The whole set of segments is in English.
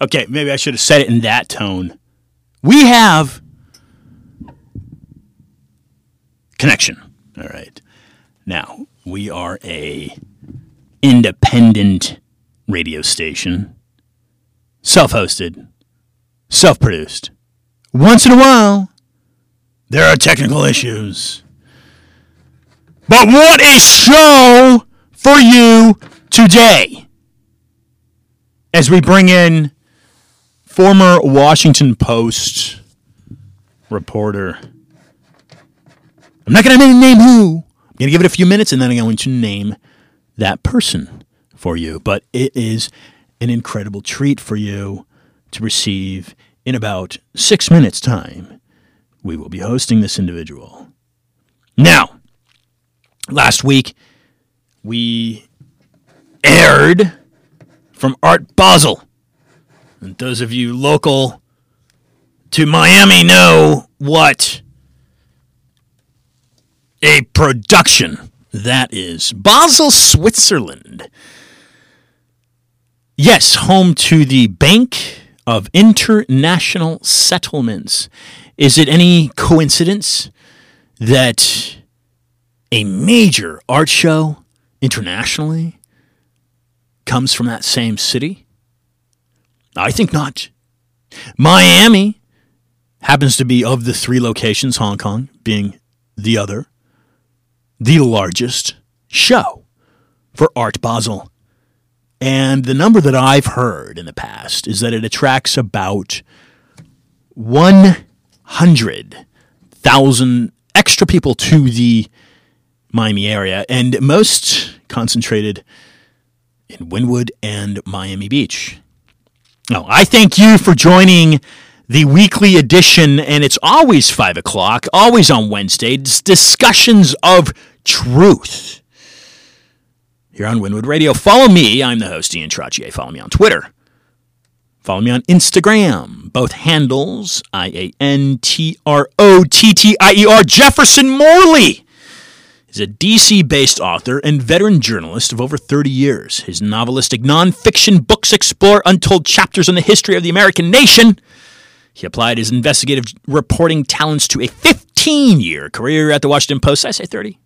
Okay, maybe I should have said it in that tone. We have connection. All right. Now, we are a independent radio station, self-hosted, self-produced. Once in a while, there are technical issues. But what a show for you today! As we bring in former Washington Post reporter. I'm not going to name who. I'm going to give it a few minutes and then I'm going to name that person for you. But it is an incredible treat for you to receive in about six minutes' time. We will be hosting this individual. Now, last week we aired from Art Basel. And those of you local to Miami know what a production that is. Basel, Switzerland. Yes, home to the Bank of International Settlements. Is it any coincidence that a major art show internationally comes from that same city? I think not. Miami happens to be of the three locations, Hong Kong being the other, the largest show for Art Basel. And the number that I've heard in the past is that it attracts about 100,000 extra people to the Miami area, and most concentrated in Wynwood and Miami Beach. Oh, I thank you for joining the weekly edition, and it's always 5 o'clock, always on Wednesdays, discussions of truth. Here on Wynwood Radio. Follow me. I'm the host, Ian Trottier. Follow me on Twitter. Follow me on Instagram. Both handles, I A N T R O T T I E R, Jefferson Morley is a DC based author and veteran journalist of over 30 years. His novelistic nonfiction books explore untold chapters in the history of the American nation. He applied his investigative reporting talents to a 15 year career at the Washington Post. I say 30.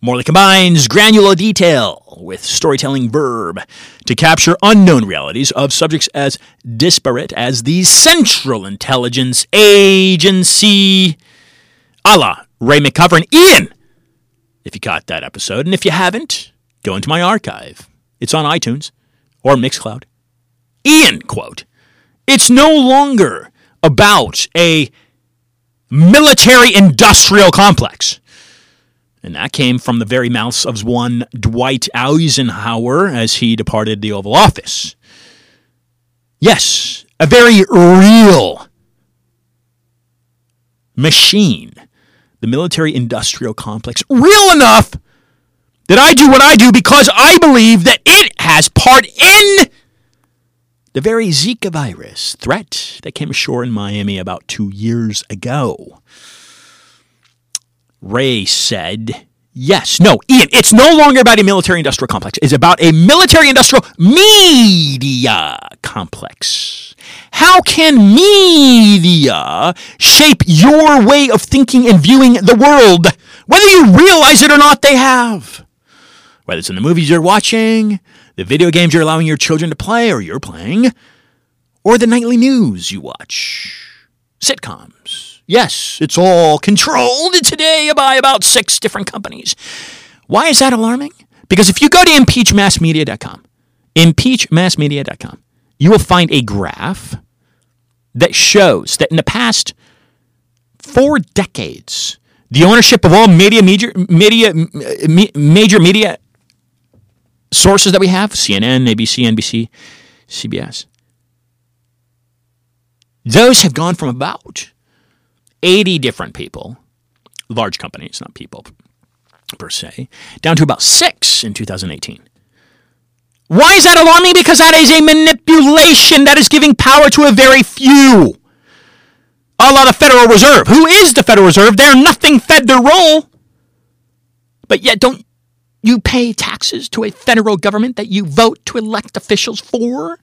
Morley combines granular detail with storytelling verb to capture unknown realities of subjects as disparate as the Central Intelligence Agency. A la Ray McGovern. Ian! If you caught that episode, and if you haven't, go into my archive. It's on iTunes or Mixcloud. Ian, quote, it's no longer about a military industrial complex. And that came from the very mouths of one Dwight Eisenhower as he departed the Oval Office. Yes, a very real machine, the military industrial complex, real enough that I do what I do because I believe that it has part in the very Zika virus threat that came ashore in Miami about two years ago. Ray said, Yes, no, Ian, it's no longer about a military industrial complex. It's about a military industrial media complex. How can media shape your way of thinking and viewing the world? Whether you realize it or not, they have. Whether it's in the movies you're watching, the video games you're allowing your children to play or you're playing, or the nightly news you watch, sitcoms Yes, it's all controlled today by about six different companies. Why is that alarming? Because if you go to impeachmassmedia.com, impeachmassmedia.com, you will find a graph that shows that in the past four decades, the ownership of all media, major, media, uh, major media sources that we have CNN, ABC, NBC, CBS those have gone from about 80 different people, large companies, not people per se, down to about six in 2018. Why is that alarming? Because that is a manipulation that is giving power to a very few. A la the Federal Reserve. Who is the Federal Reserve? They're nothing federal. But yet, don't you pay taxes to a federal government that you vote to elect officials for.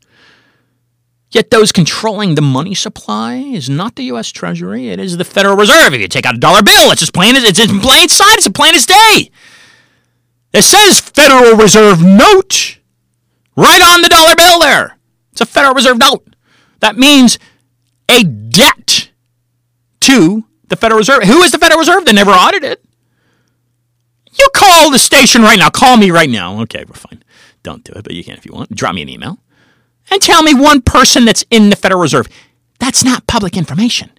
Yet those controlling the money supply is not the U.S. Treasury, it is the Federal Reserve. If you take out a dollar bill, it's just plain as it's in plain sight, it's a plain as day. It says Federal Reserve note right on the dollar bill there. It's a Federal Reserve note. That means a debt to the Federal Reserve. Who is the Federal Reserve? They never audited. You call the station right now. Call me right now. Okay, we're fine. Don't do it, but you can if you want. Drop me an email and tell me one person that's in the Federal Reserve. That's not public information.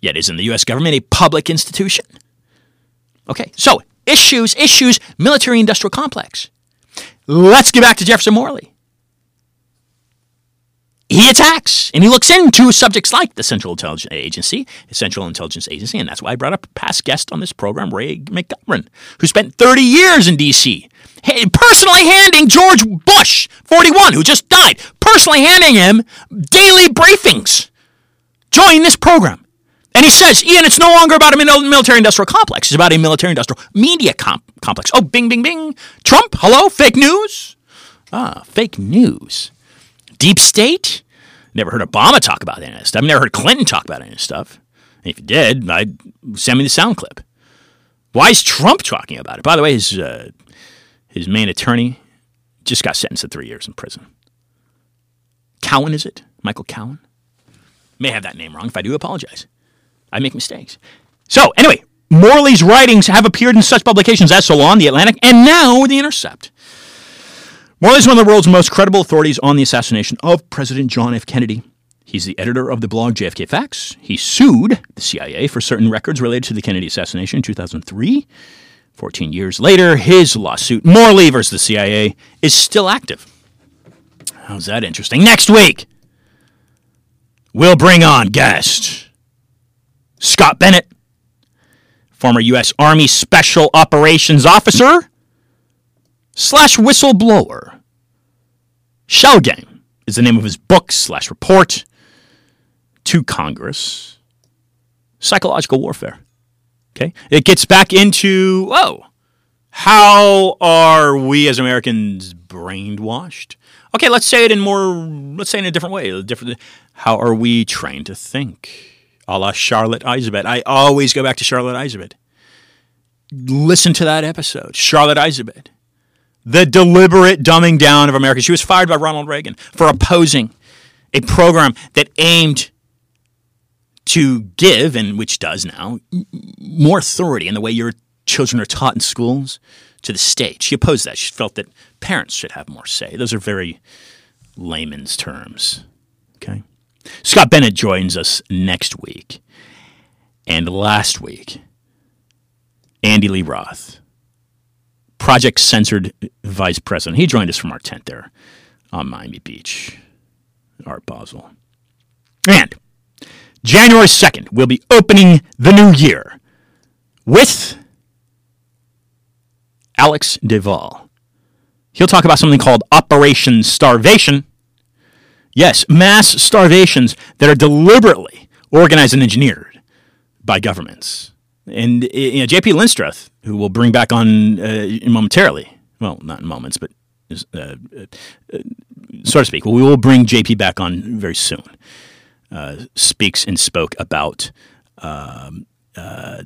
Yet, isn't the U.S. government a public institution? Okay, so issues, issues, military industrial complex. Let's get back to Jefferson Morley. He attacks and he looks into subjects like the Central Intelligence Agency, the Central Intelligence Agency, and that's why I brought up a past guest on this program, Ray McGovern, who spent 30 years in D.C personally handing George Bush, 41, who just died, personally handing him daily briefings. Join this program. And he says, Ian, it's no longer about a military industrial complex. It's about a military industrial media comp- complex. Oh, bing, bing, bing. Trump, hello, fake news? Ah, fake news. Deep state? Never heard Obama talk about any of this stuff. I've never heard Clinton talk about any of this stuff. And if you did, I'd send me the sound clip. Why is Trump talking about it? By the way, his uh, his main attorney just got sentenced to three years in prison. Cowan, is it? Michael Cowan? May have that name wrong. If I do, apologize. I make mistakes. So, anyway, Morley's writings have appeared in such publications as Salon, The Atlantic, and now The Intercept. Morley is one of the world's most credible authorities on the assassination of President John F. Kennedy. He's the editor of the blog JFK Facts. He sued the CIA for certain records related to the Kennedy assassination in 2003. 14 years later, his lawsuit, Morley versus the CIA, is still active. How's that interesting? Next week, we'll bring on guest Scott Bennett, former U.S. Army Special Operations Officer slash whistleblower. Shell Game is the name of his book slash report to Congress. Psychological warfare. Okay. It gets back into, oh, how are we as Americans brainwashed? Okay, let's say it in more, let's say in a different way. A different, how are we trained to think? A la Charlotte Iserbyt. I always go back to Charlotte Iserbyt. Listen to that episode. Charlotte Iserbyt. The deliberate dumbing down of America. She was fired by Ronald Reagan for opposing a program that aimed to give, and which does now, more authority in the way your children are taught in schools to the state. She opposed that. She felt that parents should have more say. Those are very layman's terms. Okay. Scott Bennett joins us next week. And last week, Andy Lee Roth, Project Censored Vice President. He joined us from our tent there on Miami Beach, Art Basel. And January 2nd, we'll be opening the new year with Alex Duvall. He'll talk about something called Operation Starvation. Yes, mass starvations that are deliberately organized and engineered by governments. And you know, J.P. Lindstreth, who we'll bring back on uh, momentarily, well, not in moments, but uh, uh, so to speak, we will bring JP back on very soon uh, speaks and spoke about um, uh,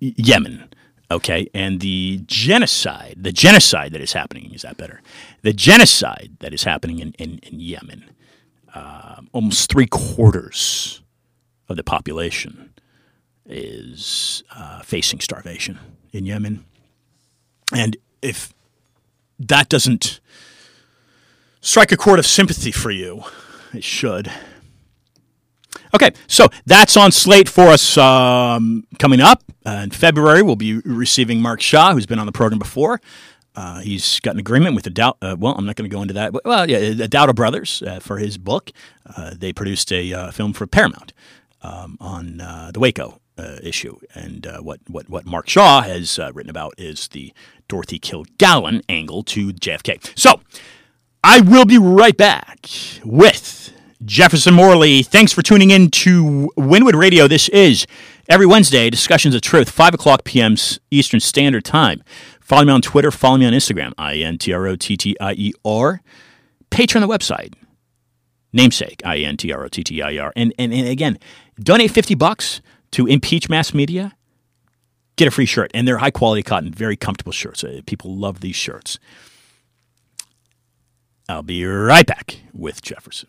Yemen. Okay, and the genocide, the genocide that is happening, is that better? The genocide that is happening in, in, in Yemen. Uh, almost three quarters of the population is uh, facing starvation in Yemen. And if that doesn't strike a chord of sympathy for you, it should. Okay, so that's on slate for us um, coming up. Uh, in February, we'll be receiving Mark Shaw, who's been on the program before. Uh, he's got an agreement with the Doubt. Uh, well, I'm not going to go into that. But, well, yeah, the Dowdle Brothers uh, for his book. Uh, they produced a uh, film for Paramount um, on the Waco Uh, issue, and uh, what what what Mark Shaw has uh, written about is the Dorothy Kilgallen angle to JFK. So, I will be right back with Jefferson Morley, thanks for tuning in to Wynwood Radio. This is every Wednesday, Discussions of Truth, 5 o'clock p.m. Eastern Standard Time. Follow me on Twitter. Follow me on Instagram. I N T R O T T I E R. Patreon the website. Namesake. I N T R O T T I E R. And, and and again, donate fifty bucks to Impeach Mass Media. Get a free shirt, and they're high quality cotton, very comfortable shirts. Uh, people love these shirts. I'll be right back with Jefferson.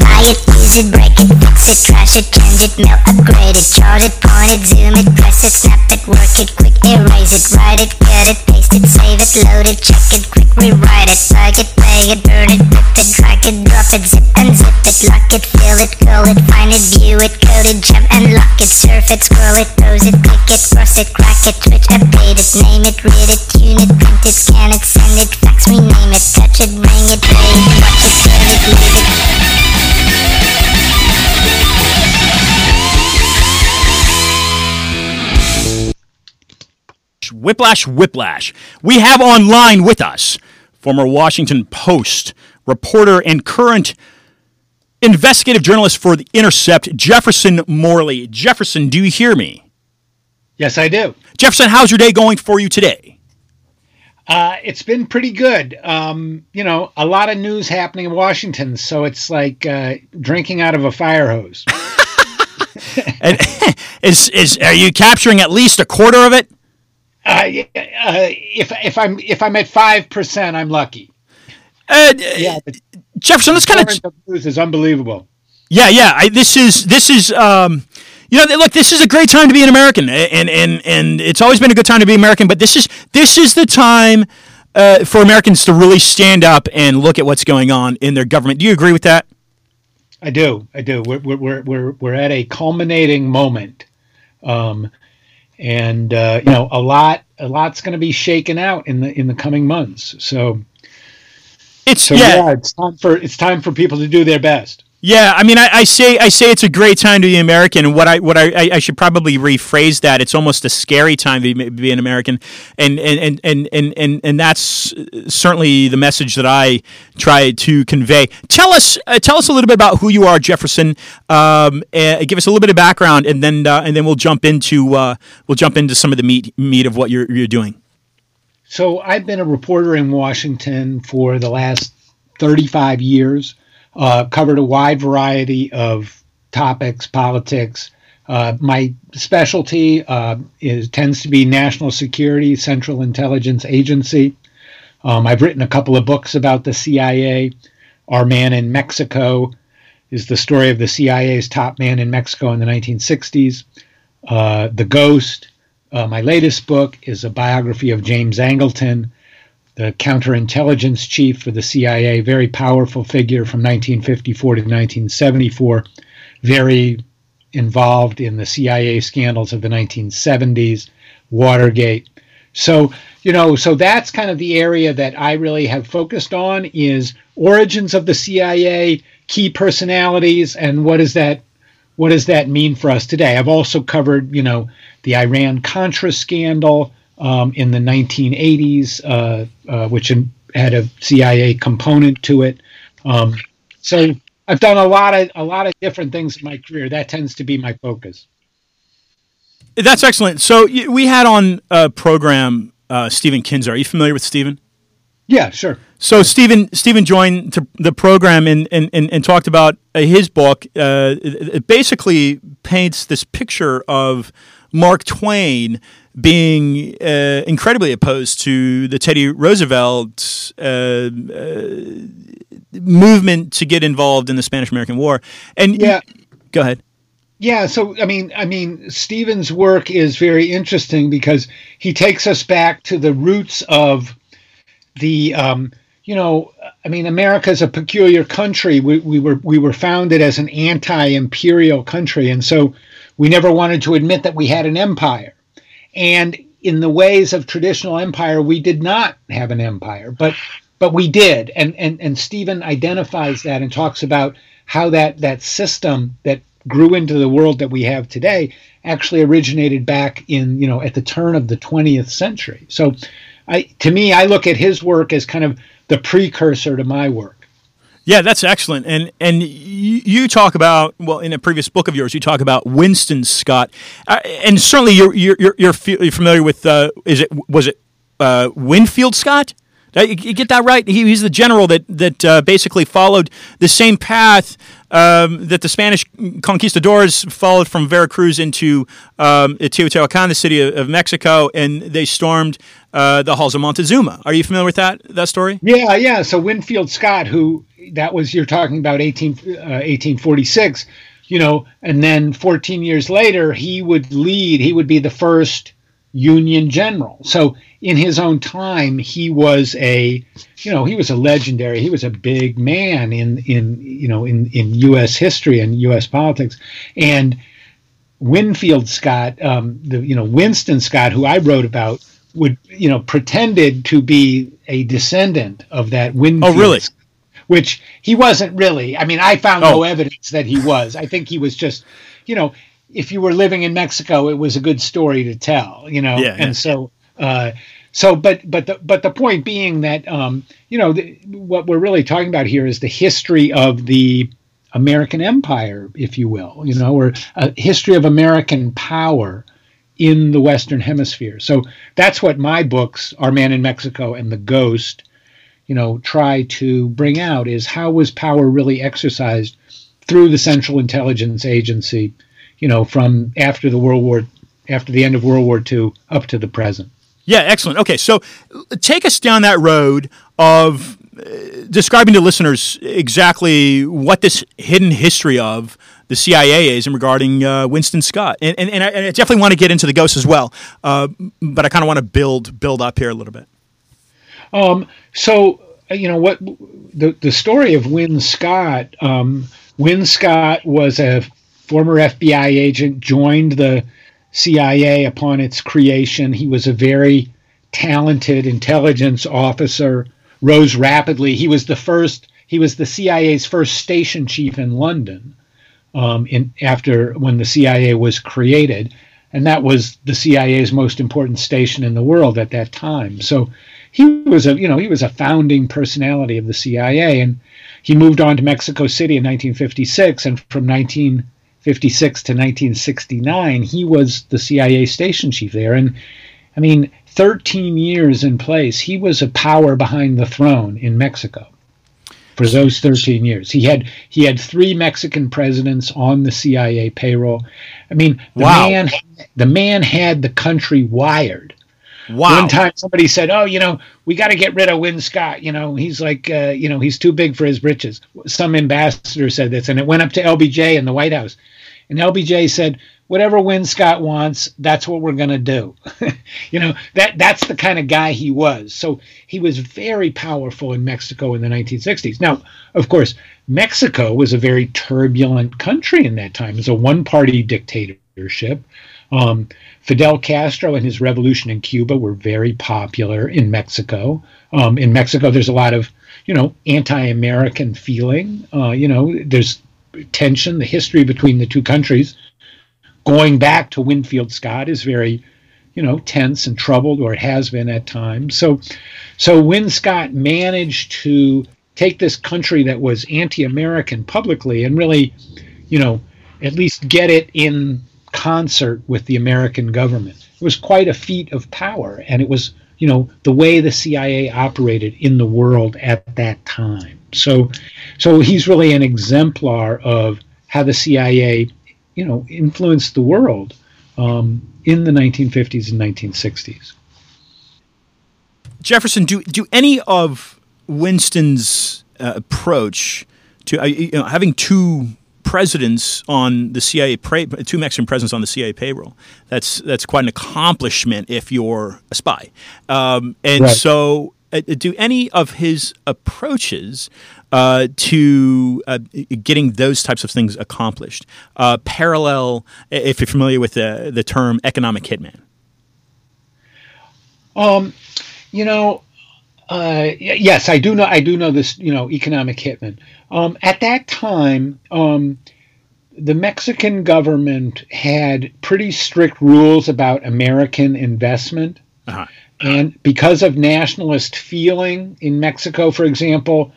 buy it, use it, break it, fix it, trash it, change it, mail, upgrade it, charge it, point it, zoom it, press it, snap it, work it, quick erase it, write it, cut it, paste it, save it, load it, check it, quick rewrite it, plug it, play it, burn it, rip it, drag it, drop it, zip unzip it, lock it, fill it, call it, find it, view it, code it, jump and lock it, surf it, scroll it, pose it, click it, cross it, crack it, switch, update it, name it, read it, tune it, print it, scan it, send it, fax, rename it, touch it, ring it, pay it, watch it, turn it, leave it. Whiplash, whiplash. We have online with us former Washington Post reporter and current investigative journalist for The Intercept, Jefferson Morley. Jefferson, do you hear me? Yes, I do. Jefferson, how's your day going for you today? Uh, it's been pretty good. Um, you know, a lot of news happening in Washington, so it's like uh, drinking out of a fire hose. and is is are you capturing at least a quarter of it? Uh, uh, if if I'm if I'm at five percent, I'm lucky. Uh, Yeah, Jefferson, let's kind of of news is unbelievable. Yeah, yeah. I, this is this is um, you know, look, this is a great time to be an American, and and and it's always been a good time to be American. But this is this is the time uh, for Americans to really stand up and look at what's going on in their government. Do you agree with that? I do, I do. We're we're we're we're at a culminating moment, um, and uh, you know, a lot a lot's going to be shaken out in the in the coming months. So It's so yeah, yeah, it's time for it's time for people to do their best. Yeah, I mean, I, I say I say it's a great time to be American, what I what I, I, should probably rephrase that. It's almost a scary time to be, an American, and and, and, and, and and that's certainly the message that I try to convey. Tell us uh, tell us a little bit about who you are, Jefferson. Um, give us a little bit of background, and then uh, and then we'll jump into uh, we'll jump into some of the meat meat of what you're you're doing. So I've been a reporter in Washington for the last 35 years. Uh, covered a wide variety of topics, politics. Uh, my specialty uh, is tends to be national security, Central Intelligence Agency. Um, I've written a couple of books about the CIA. Our Man in Mexico is the story of the CIA's top man in Mexico in the 1960s. Uh, the Ghost. Uh, my latest book is a biography of James Angleton, the counterintelligence chief for the CIA, very powerful figure from 1954 to 1974, very involved in the CIA scandals of the 1970s, Watergate. So, you know, so that's kind of the area that I really have focused on is origins of the CIA, key personalities, and what does that what does that mean for us today? I've also covered, you know, the Iran Contra scandal um, in the 1980s, uh, uh, which had a CIA component to it. Um, so I've done a lot of a lot of different things in my career. That tends to be my focus. That's excellent. So we had on a program uh, Stephen Kinzer. Are you familiar with Stephen? Yeah, sure. So Stephen Stephen joined to the program and, and, and, and talked about uh, his book. Uh, it basically paints this picture of Mark Twain being uh, incredibly opposed to the Teddy Roosevelt uh, uh, movement to get involved in the Spanish American War. And Yeah. go ahead. Yeah, so I mean, I mean, Stephen's work is very interesting because he takes us back to the roots of the um, you know, I mean, America is a peculiar country. We, we were we were founded as an anti-imperial country, and so we never wanted to admit that we had an empire. And in the ways of traditional empire, we did not have an empire, but but we did. And and and Stephen identifies that and talks about how that that system that grew into the world that we have today actually originated back in you know at the turn of the 20th century. So, I to me, I look at his work as kind of the precursor to my work. Yeah, that's excellent. And and you, talk about well in a previous book of yours, you talk about Winston Scott, uh, and certainly you're you're you're, you're familiar with uh, is it was it uh, Winfield Scott? You get that right? He, he's the general that that uh, basically followed the same path um, that the Spanish conquistadors followed from Veracruz into um, Teotihuacan, the city of, of, Mexico, and they stormed uh, the halls of Montezuma. Are you familiar with that that story? Yeah, yeah. So Winfield Scott, who that was you're talking about 18, uh, 1846, you know, and then 14 years later, he would lead. He would be the first Union general. So in his own time, he was a, you know, he was a legendary. He was a big man in in you know in in U.S. history and U.S. politics, and Winfield Scott, um, the you know Winston Scott, who I wrote about, would you know pretended to be a descendant of that Winfield. Oh, really? Which he wasn't really. I mean, I found oh. no evidence that he was. I think he was just, you know, if you were living in Mexico, it was a good story to tell, you know. Yeah, and yeah. so uh, so, but but the but the point being that um, you know the, what we're really talking about here is the history of the American Empire, if you will, you know, or a history of American power in the Western Hemisphere. So that's what my books, Our Man in Mexico and The Ghost, you know, try to bring out is how was power really exercised through the Central Intelligence Agency, you know, from after the World War, after the end of World War II up to the present. Yeah, excellent. Okay, so take us down that road of uh, describing to listeners exactly what this hidden history of the CIA is in regarding uh, Winston Scott, and, and, and, I, and, I, definitely want to get into the ghosts as well, uh, but I kind of want to build build up here a little bit. Um, so you know what the the story of Win Scott. Um, Win Scott was a former FBI agent, joined the CIA upon its creation. He was a very talented intelligence officer, rose rapidly. He was the first, he was the CIA's first station chief in London um, in, after when the CIA was created. And that was the CIA's most important station in the world at that time. So he was a, you know, he was a founding personality of the CIA. And he moved on to Mexico City in 1956. And from 19 56 to 1969, he was the CIA station chief there. And I mean, 13 years in place, he was a power behind the throne in Mexico for those 13 years. He had he had three Mexican presidents on the CIA payroll. I mean, the wow. man the man had the country wired. Wow. One time somebody said, "Oh, you know, we got to get rid of Win Scott. You know, he's like, uh, you know, he's too big for his britches." Some ambassador said this, and it went up to LBJ in the White House. And LBJ said, whatever Win Scott wants, that's what we're going to do. you know, that that's the kind of guy he was. So he was very powerful in Mexico in the 1960s. Now, of course, Mexico was a very turbulent country in that time. It was a one-party dictatorship. Um, Fidel Castro and his revolution in Cuba were very popular in Mexico. Um, in Mexico, there's a lot of, you know, anti-American feeling. Uh, you know, there's tension, the history between the two countries, going back to Winfield Scott is very, you know, tense and troubled, or it has been at times. So, so Win Scott managed to take this country that was anti-American publicly and really, you know, at least get it in concert with the American government. It was quite a feat of power, and it was, you know, the way the CIA operated in the world at that time. So, so he's really an exemplar of how the CIA, you know, influenced the world um, in the 1950s and 1960s. Jefferson, do do any of Winston's uh, approach to uh, you know, having two presidents on the CIA, two Mexican presidents on the CIA payroll. That's that's quite an accomplishment if you're a spy. Um, and right. so uh, do any of his approaches uh, to uh, getting those types of things accomplished uh, parallel, if you're familiar with the the term economic hitman? Um, you know, uh, yes, I do know. I do know this. You know, economic hitman. Um, at that time, um, the Mexican government had pretty strict rules about American investment. Uh-huh. And because of nationalist feeling in Mexico, for example,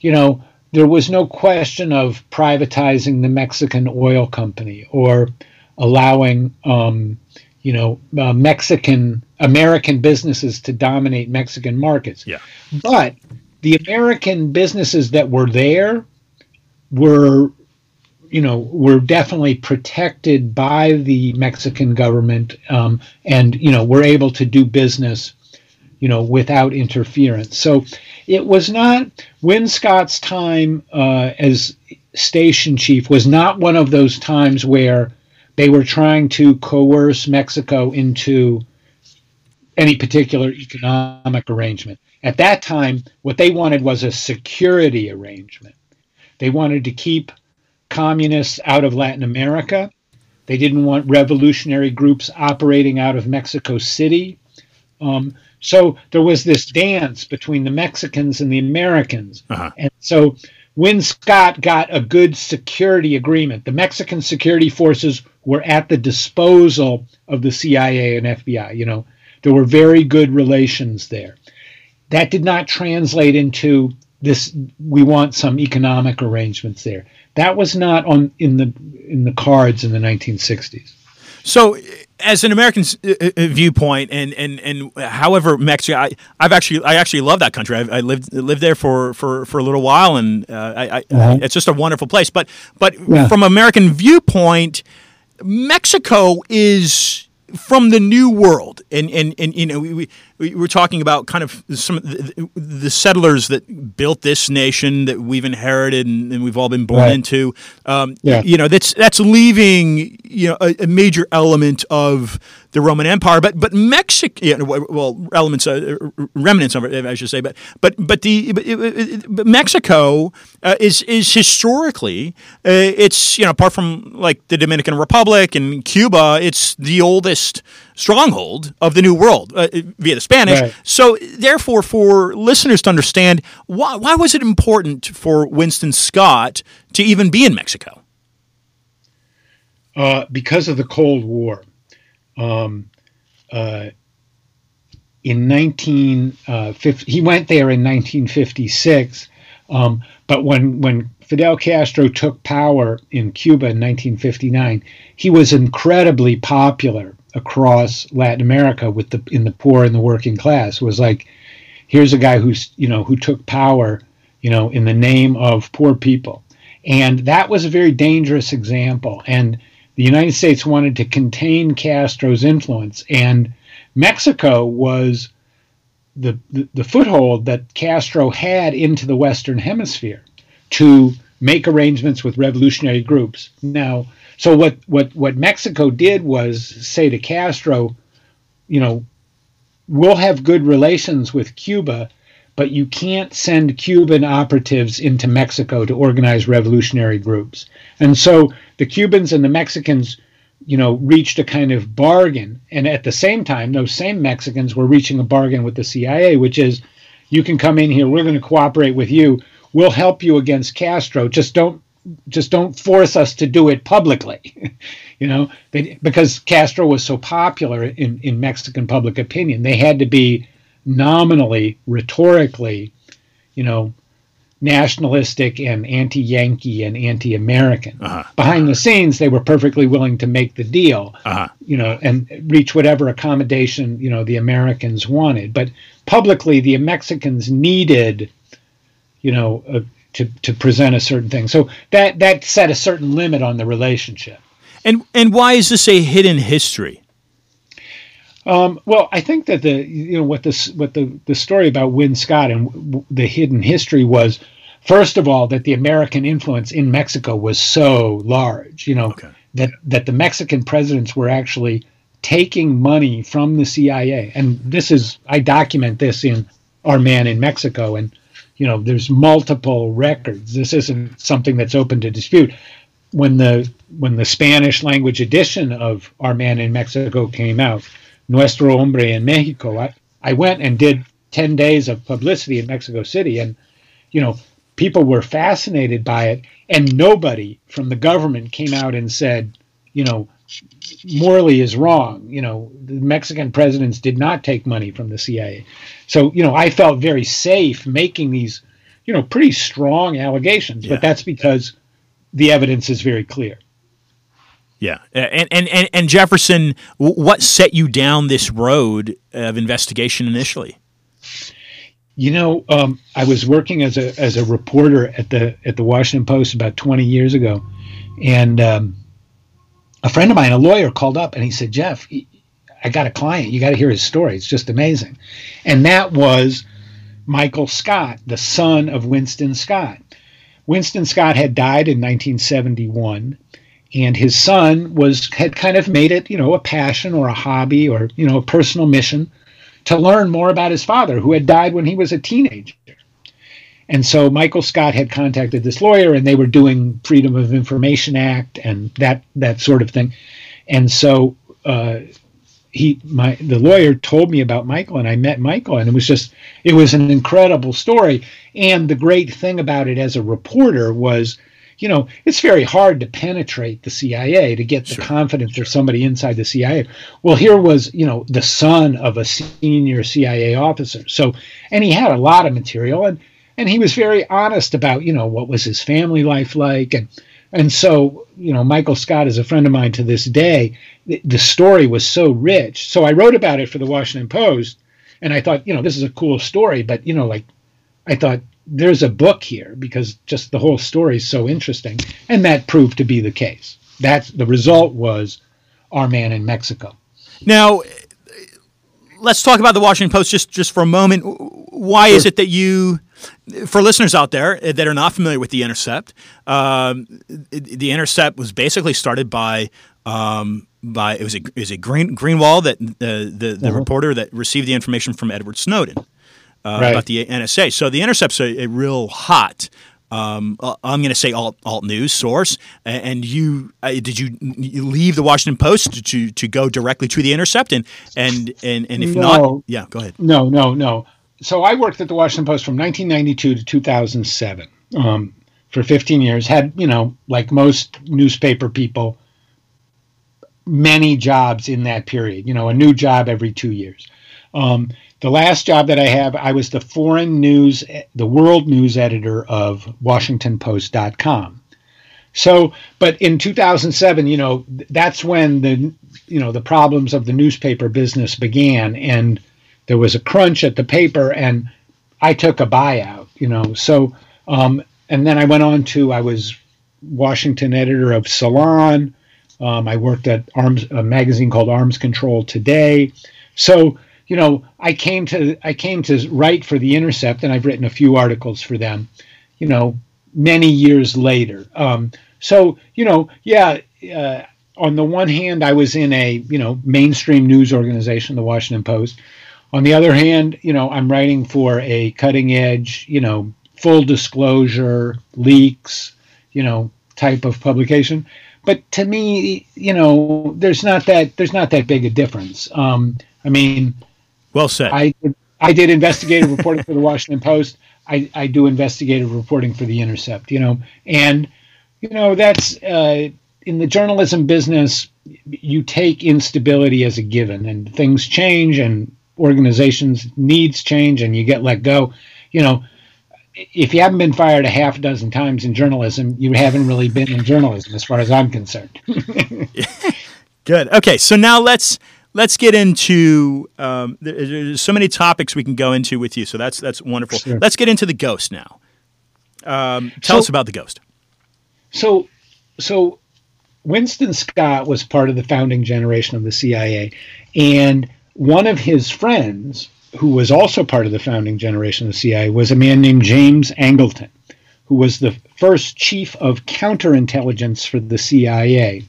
you know, there was no question of privatizing the Mexican oil company or allowing, um, you know, uh, Mexican American businesses to dominate Mexican markets. Yeah. But the American businesses that were there were you know, were definitely protected by the Mexican government, um, and you know, were able to do business, you know, without interference. So it was not Win Scott's time uh, as station chief was not one of those times where they were trying to coerce Mexico into any particular economic arrangement. At that time, what they wanted was a security arrangement. They wanted to keep communists out of Latin America. They didn't want revolutionary groups operating out of Mexico City. Um, so there was this dance between the Mexicans and the Americans. Uh-huh. And so Win Scott got a good security agreement. The Mexican security forces were at the disposal of the CIA and FBI. You know, there were very good relations there. That did not translate into this we want some economic arrangements there. That was not on in the in the cards in the 1960s. So, as an American uh, uh, viewpoint, and and and however Mexico, I, have actually I actually love that country. I've, I, lived lived there for, for, for a little while, and uh, I, I uh-huh. it's just a wonderful place. But but yeah. from American viewpoint, Mexico is from the new world, and and and you know we we were talking about kind of some of the, the, settlers that built this nation that we've inherited and, and we've all been born right. into. Um, yeah. You know, that's that's leaving you know a, a, major element of the Roman Empire, but but Mexico, you know, well, elements, uh, remnants of it, I should say, but but but the but, but Mexico uh, is is historically uh, it's you know apart from like the Dominican Republic and Cuba, it's the oldest stronghold of the New World uh, via the Spanish. Right. So, therefore, for listeners to understand, why, why was it important for Winston Scott to even be in Mexico? Uh, because of the Cold War. Um, uh, in 1950, uh, he went there in 1956. Um, but when when Fidel Castro took power in Cuba in 1959, he was incredibly popular across Latin America with the in the poor and the working class. Was like, here's a guy who's you know who took power, you know, in the name of poor people, and that was a very dangerous example. And the United States wanted to contain Castro's influence, and Mexico was the, the, the foothold that Castro had into the Western Hemisphere to make arrangements with revolutionary groups. Now, so what what what Mexico did was say to Castro, you know, we'll have good relations with Cuba, but you can't send Cuban operatives into Mexico to organize revolutionary groups. And so the Cubans and the Mexicans, you know, reached a kind of bargain. And at the same time, those same Mexicans were reaching a bargain with the CIA, which is you can come in here, we're going to cooperate with you. We'll help you against Castro. Just don't just don't force us to do it publicly. you know, they, because Castro was so popular in, in Mexican public opinion, they had to be nominally, rhetorically, you know, nationalistic and anti-Yankee and anti-American. Uh-huh. Behind the scenes, they were perfectly willing to make the deal, uh-huh. you know, and reach whatever accommodation you know the Americans wanted. But publicly, the Mexicans needed, you know, a, to to present a certain thing. So that that set a certain limit on the relationship. And and why is this a hidden history? Um, well, I think that the you know what this what the the story about Win Scott and w- the hidden history was. First of all, that the American influence in Mexico was so large, you know, okay. that that the Mexican presidents were actually taking money from the CIA, and this is I document this in our man in Mexico. And, you know, there's multiple records. This isn't something that's open to dispute. When the when the Spanish language edition of Our Man in Mexico came out, Nuestro Hombre en Mexico, I, I went and did 10 days of publicity in Mexico City. And, you know, people were fascinated by it. And nobody from the government came out and said, you know, Morley is wrong. You know, the Mexican presidents did not take money from the CIA. So, you know, I felt very safe making these, you know, pretty strong allegations, yeah. but that's because the evidence is very clear. Yeah, and and and, and Jefferson, what set you down this road of investigation initially? You know, um, I was working as a as a reporter at the at the Washington Post about 20 years ago, and um, a friend of mine, a lawyer, called up and he said, "Jeff, I got a client. You got to hear his story. It's just amazing." And that was Michael Scott, the son of Winston Scott. Winston Scott had died in 1971 and his son was had kind of made it you know a passion or a hobby or you know a personal mission to learn more about his father who had died when he was a teenager and so michael scott had contacted this lawyer and they were doing freedom of information act and that that sort of thing and so uh, he my the lawyer told me about michael and i met michael and it was just it was an incredible story and the great thing about it as a reporter was you know, it's very hard to penetrate the CIA to get the sure. confidence of somebody inside the CIA. Well, here was, you know, the son of a senior CIA officer. So, and he had a lot of material and, and he was very honest about, you know, what was his family life like. And, and so, you know, Michael Scott is a friend of mine to this day. The, the story was so rich. So I wrote about it for the Washington Post and I thought, you know, this is a cool story, but, you know, like, I thought, there's a book here because just the whole story is so interesting, and that proved to be the case. That's the result was our man in Mexico. Now, let's talk about the Washington Post just just for a moment. Why sure. is it that you, for listeners out there that are not familiar with the Intercept, um, the Intercept was basically started by. Um, by it was a, it was a Green, Greenwald that uh, the the uh-huh. reporter that received the information from Edward Snowden uh, right. about the NSA. So the Intercept's a, a real hot. Um, uh, I'm going to say alt, alt news source, and you uh, did you, you, leave the Washington Post to, to go directly to the Intercept, and and and, and if no, not, yeah, go ahead. No, no, no. So I worked at the Washington Post from 1992 to 2007 um, for 15 years. Had you know, like most newspaper people, many jobs in that period. You know, a new job every two years. Um, the last job that I have, I was the foreign news, the world news editor of WashingtonPost.com. So, but in 2007, you know, that's when the, you know, the problems of the newspaper business began, and there was a crunch at the paper, and I took a buyout, you know. So, um, and then I went on to, I was Washington editor of Salon. Um, I worked at Arms, a magazine called Arms Control Today. So you know, I came to I came to write for the Intercept, and I've written a few articles for them. You know, many years later. Um, so you know, yeah. Uh, on the one hand, I was in a you know mainstream news organization, the Washington Post. On the other hand, you know, I'm writing for a cutting edge, you know, full disclosure, leaks, you know, type of publication. But to me, you know, there's not that there's not that big a difference. Um, I mean, well said. I I did investigative reporting for the Washington Post. I, I do investigative reporting for the Intercept. You know, and you know that's uh, in the journalism business. You take instability as a given, and things change, and organizations needs change, and you get let go. You know, if you haven't been fired a half dozen times in journalism, you haven't really been in journalism, as far as I'm concerned. Good. Okay, so now let's let's get into um, there's so many topics we can go into with you. So that's that's wonderful. Sure. Let's get into the ghost now. Um, tell so, us about the ghost. So, so Winston Scott was part of the founding generation of the CIA, and one of his friends, who was also part of the founding generation of the CIA, was a man named James Angleton, who was the first chief of counterintelligence for the CIA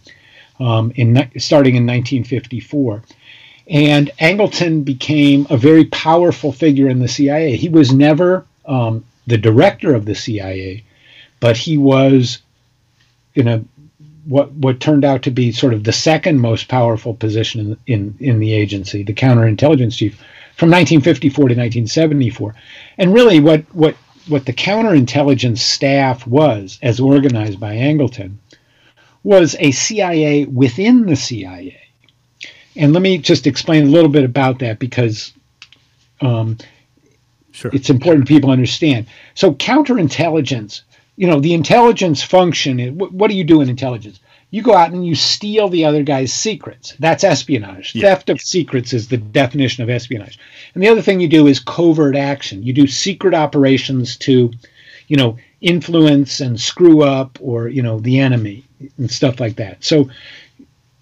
um, in starting in 1954. And Angleton became a very powerful figure in the CIA. He was never um, the director of the CIA, but he was in a what what turned out to be sort of the second most powerful position in in, in the agency, the counterintelligence chief, from 1954 to 1974. And really, what what what the counterintelligence staff was, as organized by Angleton, was a CIA within the CIA. And let me just explain a little bit about that because um, sure. it's important people understand. So, counterintelligence, you know, the intelligence function, what, what do you do in intelligence? You go out and you steal the other guy's secrets. That's espionage. Yeah. Theft of secrets is the definition of espionage. And the other thing you do is covert action. You do secret operations to, you know, influence and screw up or, you know, the enemy and stuff like that. So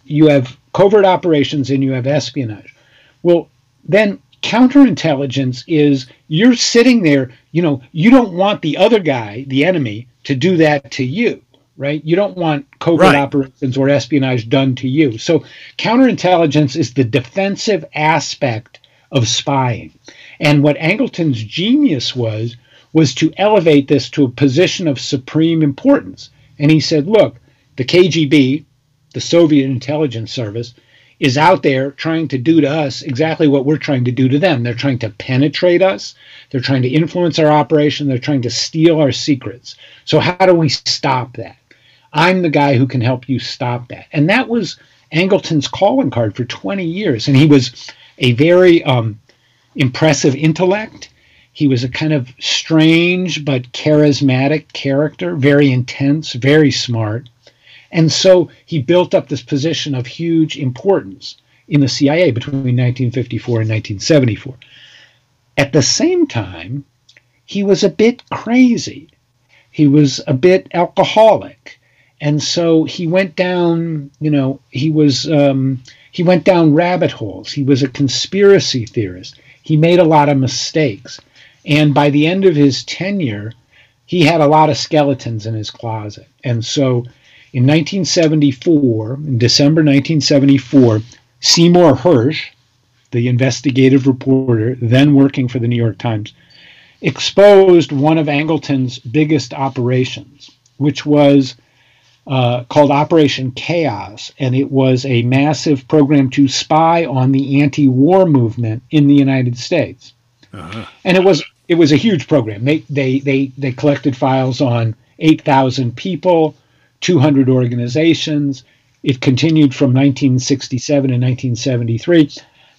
you have covert operations and you have espionage. Well, then counterintelligence is you're sitting there, you know, you don't want the other guy, the enemy, to do that to you, right? You don't want covert right. operations or espionage done to you. So counterintelligence is the defensive aspect of spying. And what Angleton's genius was was to elevate this to a position of supreme importance. And he said, look, the KGB, the Soviet intelligence service, is out there trying to do to us exactly what we're trying to do to them. They're trying to penetrate us, they're trying to influence our operation, they're trying to steal our secrets. So, how do we stop that? I'm the guy who can help you stop that. And that was Angleton's calling card for 20 years. And he was a very um, impressive intellect. He was a kind of strange but charismatic character, very intense, very smart. And so he built up this position of huge importance in the CIA between 1954 and 1974. At the same time, he was a bit crazy. He was a bit alcoholic. And so he went down, you know, he was um, he went down rabbit holes. He was a conspiracy theorist. He made a lot of mistakes. And by the end of his tenure, he had a lot of skeletons in his closet. And so in 1974, in December 1974, Seymour Hersh, the investigative reporter, then working for the New York Times, exposed one of Angleton's biggest operations, which was uh, called Operation Chaos, and it was a massive program to spy on the anti-war movement in the United States. Uh-huh. And it was it was a huge program. They they they they collected files on 8,000 people, 200 organizations. It continued from 1967 and 1973.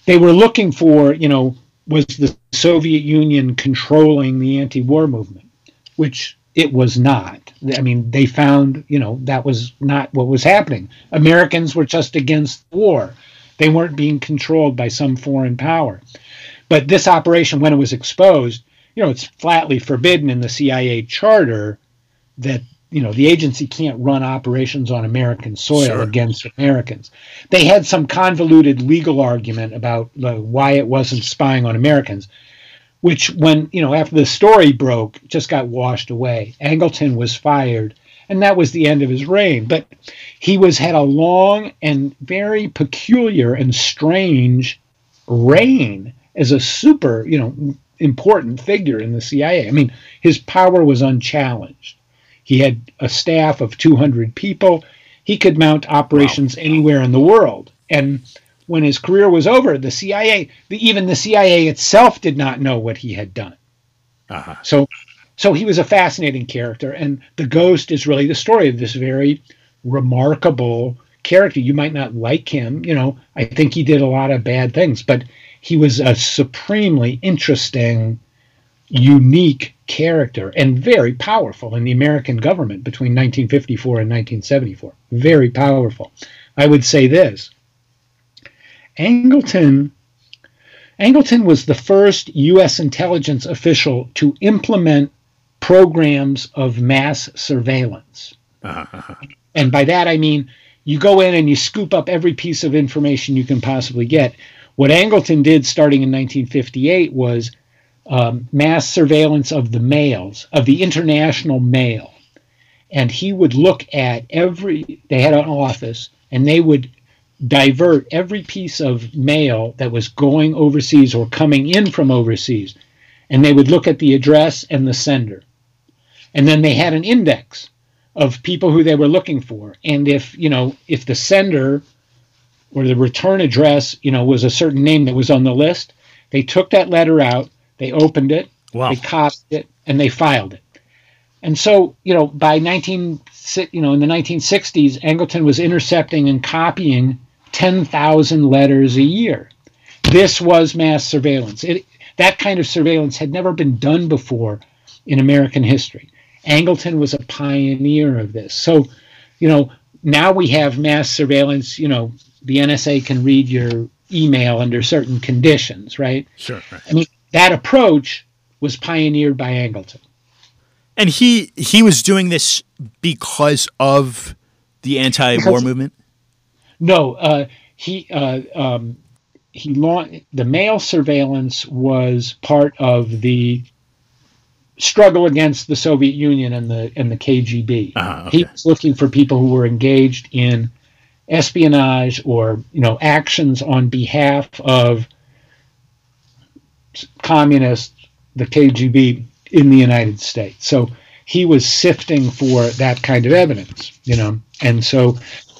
They were looking for, you know, was the Soviet Union controlling the anti war movement, which it was not. I mean, they found, you know, that was not what was happening. Americans were just against war, they weren't being controlled by some foreign power. But this operation, when it was exposed, you know, it's flatly forbidden in the CIA charter that you know the agency can't run operations on American soil sure. against Americans. They had some convoluted legal argument about uh, why it wasn't spying on Americans, which when you know after the story broke just got washed away. Angleton was fired, and that was the end of his reign. But he was had a long and very peculiar and strange reign as a super you know important figure in the CIA. I mean, his power was unchallenged he had a staff of 200 people. He could mount operations wow. anywhere in the world. And when his career was over, the CIA, the, even the CIA itself, did not know what he had done. Uh-huh. So, so he was a fascinating character, and the Ghost is really the story of this very remarkable character. You might not like him, you know. I think he did a lot of bad things, but he was a supremely interesting unique character and very powerful in the American government between 1954 and 1974. Very powerful. I would say this Angleton. Angleton was the first U.S. intelligence official to implement programs of mass surveillance. Uh-huh. And by that I mean you go in and you scoop up every piece of information you can possibly get. What Angleton did starting in 1958 was um, mass surveillance of the mails, of the international mail. And he would look at every, they had an office, and they would divert every piece of mail that was going overseas or coming in from overseas. And they would look at the address and the sender. And then they had an index of people who they were looking for. And if, you know, if the sender or the return address, you know, was a certain name that was on the list, they took that letter out, they opened it, Wow. they copied it, and they filed it. And so, you know, by 19, you know, in the 1960s, Angleton was intercepting and copying 10,000 letters a year. This was mass surveillance. It, that kind of surveillance had never been done before in American history. Angleton was a pioneer of this. So, you know, now we have mass surveillance. You know, the NSA can read your email under certain conditions, right? Sure. Right. I mean, that approach was pioneered by Angleton. And he he was doing this because of the anti-war Because- movement. No, uh, he uh, um, he launched the mail surveillance was part of the struggle against the Soviet Union and the and the KGB. Uh-huh, He was looking for people who were engaged in espionage or you know actions on behalf of communists, the KGB in the United States. So he was sifting for that kind of evidence, you know, and so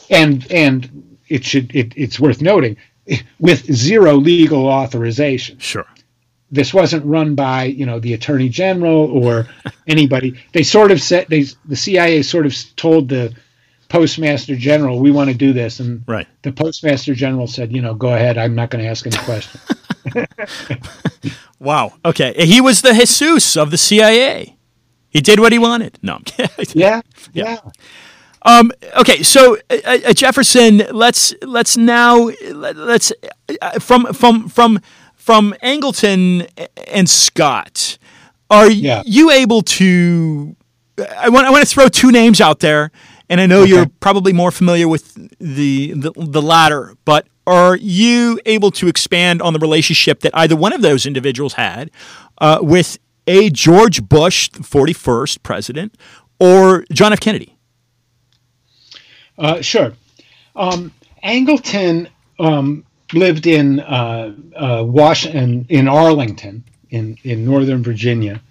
and and it should it, it's worth noting with zero legal authorization Sure. this wasn't run by you know the attorney general or anybody they sort of said they the cia sort of told the postmaster general we want to do this and Right. the postmaster general said you know go ahead i'm not going to ask any questions Wow. Okay. He was the Jesus of the CIA. He did what he wanted. No. Yeah yeah Um, okay, so uh, uh, Jefferson, let's let's now let- let's uh, from from from from Angleton and Scott. Are Yeah. you able to? I want I want to throw two names out there, and I know you're probably more familiar with the, the the latter, but are you able to expand on the relationship that either one of those individuals had uh, with a George Bush, the 41st president, or John F. Kennedy? Uh, sure. Um, Angleton um, lived in uh, uh, Washington, in Arlington, in, in Northern Virginia,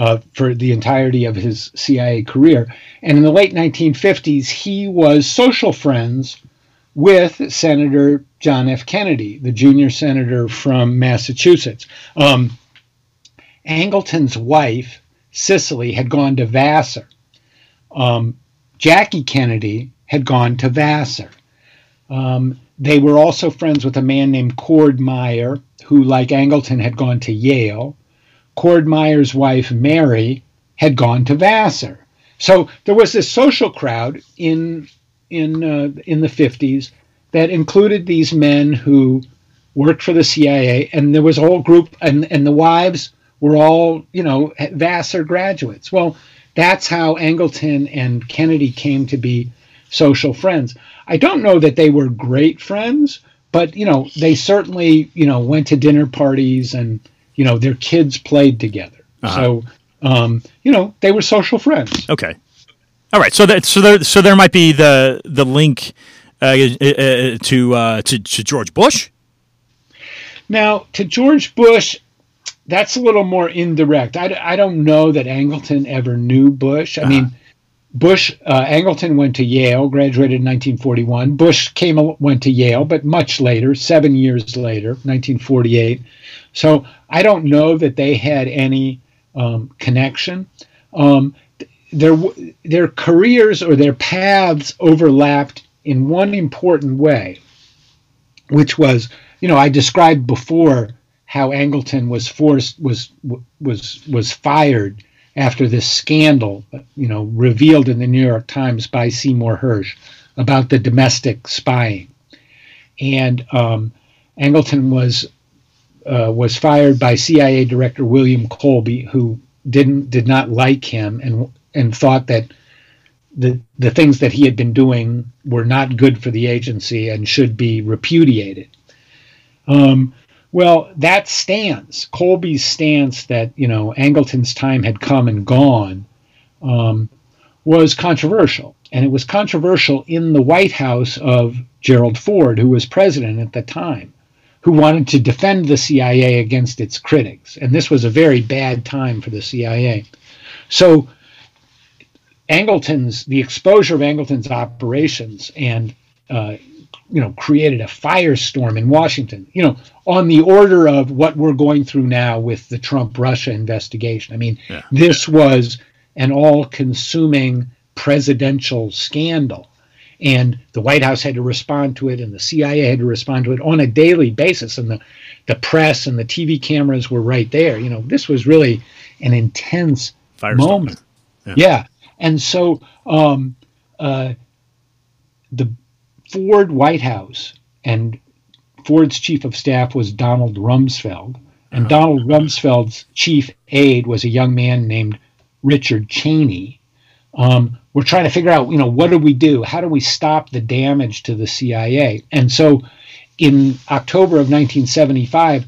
uh, for the entirety of his CIA career. And in the late 1950s, he was social friends with Senator John F. Kennedy, the junior senator from Massachusetts. Um, Angleton's wife, Cicely, had gone to Vassar. Um, Jackie Kennedy had gone to Vassar. Um, they were also friends with a man named Cord Meyer, who, like Angleton, had gone to Yale. Cord Meyer's wife, Mary, had gone to Vassar. So there was this social crowd in in uh, in the 50s that included these men who worked for the CIA, and there was a whole group, and, and the wives were all, you know, Vassar graduates. Well, that's how Angleton and Kennedy came to be social friends. I don't know that they were great friends, but you know, they certainly, you know, went to dinner parties and you know, their kids played together. So, um, you know, they were social friends. Okay. All right. So that so there so there might be the the link uh, uh, to, uh, to to George Bush. Now, to George Bush, that's a little more indirect. I, I don't know that Angleton ever knew Bush. I mean, Bush, uh, Angleton went to Yale, graduated in 1941. Bush came went to Yale, but much later, seven years later, 1948. So I don't know that they had any um, connection. Um, their their careers or their paths overlapped in one important way, which was, you know, I described before how Angleton was forced was was was fired after this scandal, you know, revealed in the New York Times by Seymour Hersh about the domestic spying, and um, Angleton was uh, was fired by CIA Director William Colby, who didn't did not like him and and thought that the the things that he had been doing were not good for the agency and should be repudiated. Um, well, that stance, Colby's stance that you know Angleton's time had come and gone, um, was controversial. And it was controversial in the White House of Gerald Ford, who was president at the time, who wanted to defend the CIA against its critics. And this was a very bad time for the CIA. So Angleton's, the exposure of Angleton's operations and uh, you know, created a firestorm in Washington, you know, on the order of what we're going through now with the Trump Russia investigation. I mean, yeah. this was an all consuming presidential scandal. And the White House had to respond to it, and the CIA had to respond to it on a daily basis. And the, the press and the TV cameras were right there. You know, this was really an intense Firestorm. moment. Yeah. yeah. And so um, uh, the Ford White House and Ford's chief of staff was Donald Rumsfeld, and uh-huh. Donald Rumsfeld's chief aide was a young man named Richard Cheney. Um, we're trying to figure out, you know, what do we do? How do we stop the damage to the CIA? And so, in October of 1975,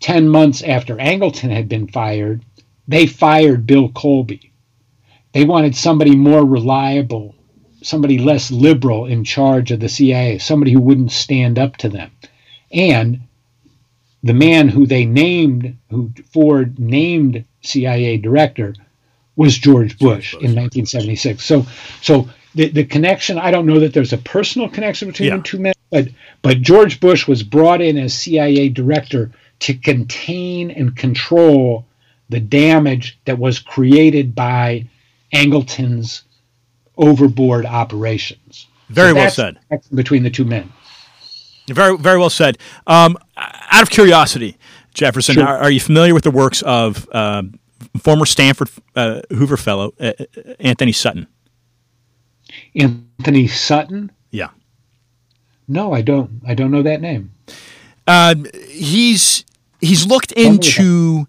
10 months after Angleton had been fired, they fired Bill Colby. They wanted somebody more reliable somebody less liberal in charge of the CIA, somebody who wouldn't stand up to them. And the man who they named, who Ford named CIA director, was George Bush, Bush. in 1976. So, so the, the connection, I don't know that there's a personal connection between yeah. the two men, but, but George Bush was brought in as CIA director to contain and control the damage that was created by Angleton's overboard operations. Very so well said. Between the two men. Very, very well said. Um, out of curiosity, Jefferson, sure. are, are, you familiar with the works of uh, former Stanford uh, Hoover Fellow uh, Anthony Sutton? Anthony Sutton? Yeah. No, I don't. I don't know that name. Uh, he's he's looked into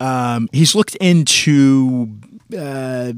um, he's looked into uh,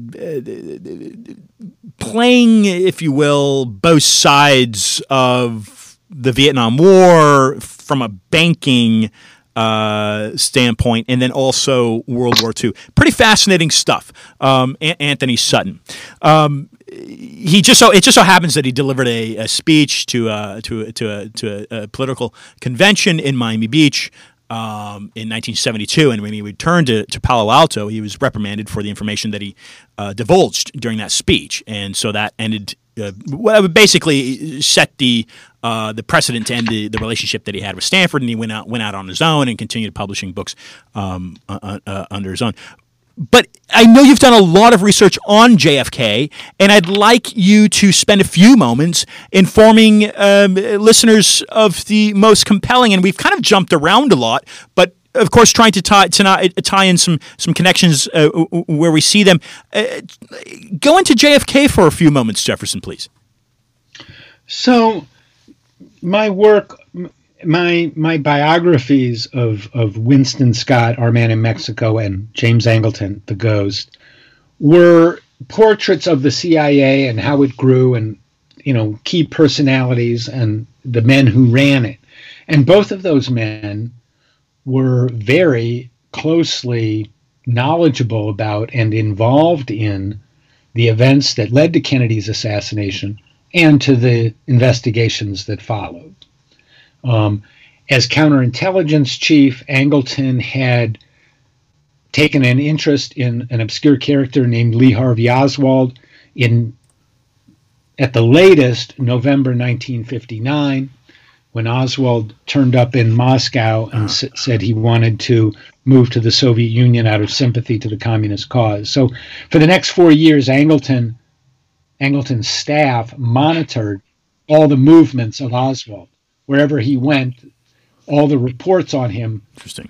playing, if you will, both sides of the Vietnam War from a banking uh, standpoint, and then also World War II. Pretty fascinating stuff. Um, a- Anthony Sutton. Um, he just so it just so happens that he delivered a, a speech to a, to to a, to a, a political convention in Miami Beach um, in 1972, and when he returned to, to Palo Alto, he was reprimanded for the information that he uh, divulged during that speech, and so that ended. Uh, well, basically set the uh, the precedent to end the, the relationship that he had with Stanford, and he went out went out on his own and continued publishing books um, uh, uh, uh, under his own but I know you've done a lot of research on JFK, and I'd like you to spend a few moments informing um, listeners of the most compelling. And we've kind of jumped around a lot, but of course, trying to tie to not, tie in some some connections uh, where we see them. Uh, go into JFK for a few moments, Jefferson, please. So, my work my my biographies of of Winston Scott, Our Man in Mexico, and James Angleton, The Ghost, were portraits of the CIA and how it grew, and you know key personalities and the men who ran it. And both of those men were very closely knowledgeable about and involved in the events that led to Kennedy's assassination and to the investigations that followed. Um, as counterintelligence chief, Angleton had taken an interest in an obscure character named Lee Harvey Oswald in at the latest November 1959 when Oswald turned up in Moscow and s- said he wanted to move to the Soviet Union out of sympathy to the communist cause. So for the next 4 years Angleton Angleton's staff monitored all the movements of Oswald wherever he went, all the reports on him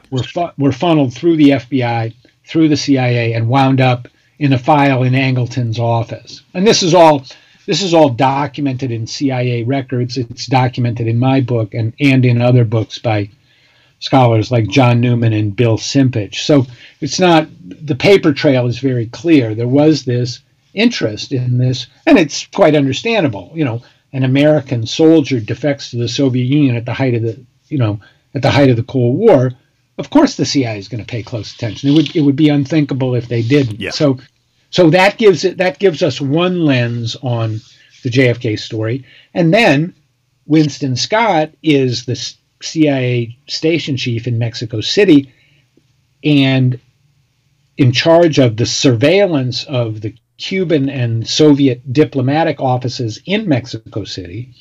were fu- were funneled through the FBI, through the CIA, and wound up in a file in Angleton's office. And this is all this is all documented in CIA records. It's documented in my book and and in other books by scholars like John Newman and Bill Simpich. So it's not the paper trail is very clear. There was this interest in this, and it's quite understandable. You know, an American soldier defects to the Soviet Union at the height of the, you know, at the height of the Cold War, of course the CIA is going to pay close attention. It would it would be unthinkable if they didn't. Yeah. So, So that gives it that gives us one lens on the JFK story, and then Winston Scott is the CIA station chief in Mexico City, and in charge of the surveillance of the Cuban and Soviet diplomatic offices in Mexico City.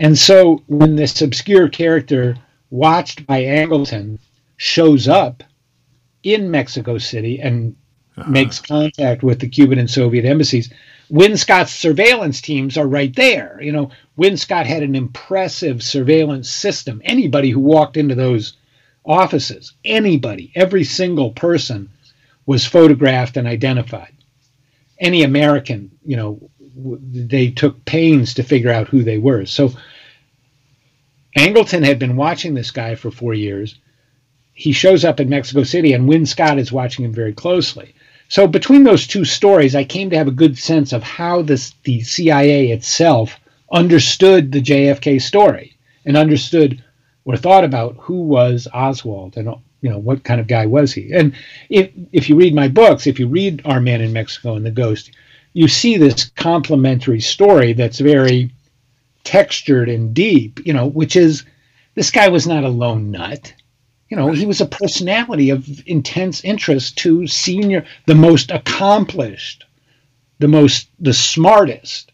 And so when this obscure character, watched by Angleton, shows up in Mexico City and uh-huh. makes contact with the Cuban and Soviet embassies, Win Scott's surveillance teams are right there. You know, Win Scott had an impressive surveillance system. Anybody who walked into those offices, anybody, every single person was photographed and identified. Any American, you know, they took pains to figure out who they were. So Angleton had been watching this guy for four years. He shows up in Mexico City, and Win Scott is watching him very closely. So between those two stories, I came to have a good sense of how this the CIA itself understood the JFK story and understood or thought about who was Oswald and you know what kind of guy was he. And if if you read my books, if you read Our Man in Mexico and the Ghost, you see this complementary story that's very textured and deep, you know, which is this guy was not a lone nut. You know, he was a personality of intense interest to senior, the most accomplished, the most, the smartest,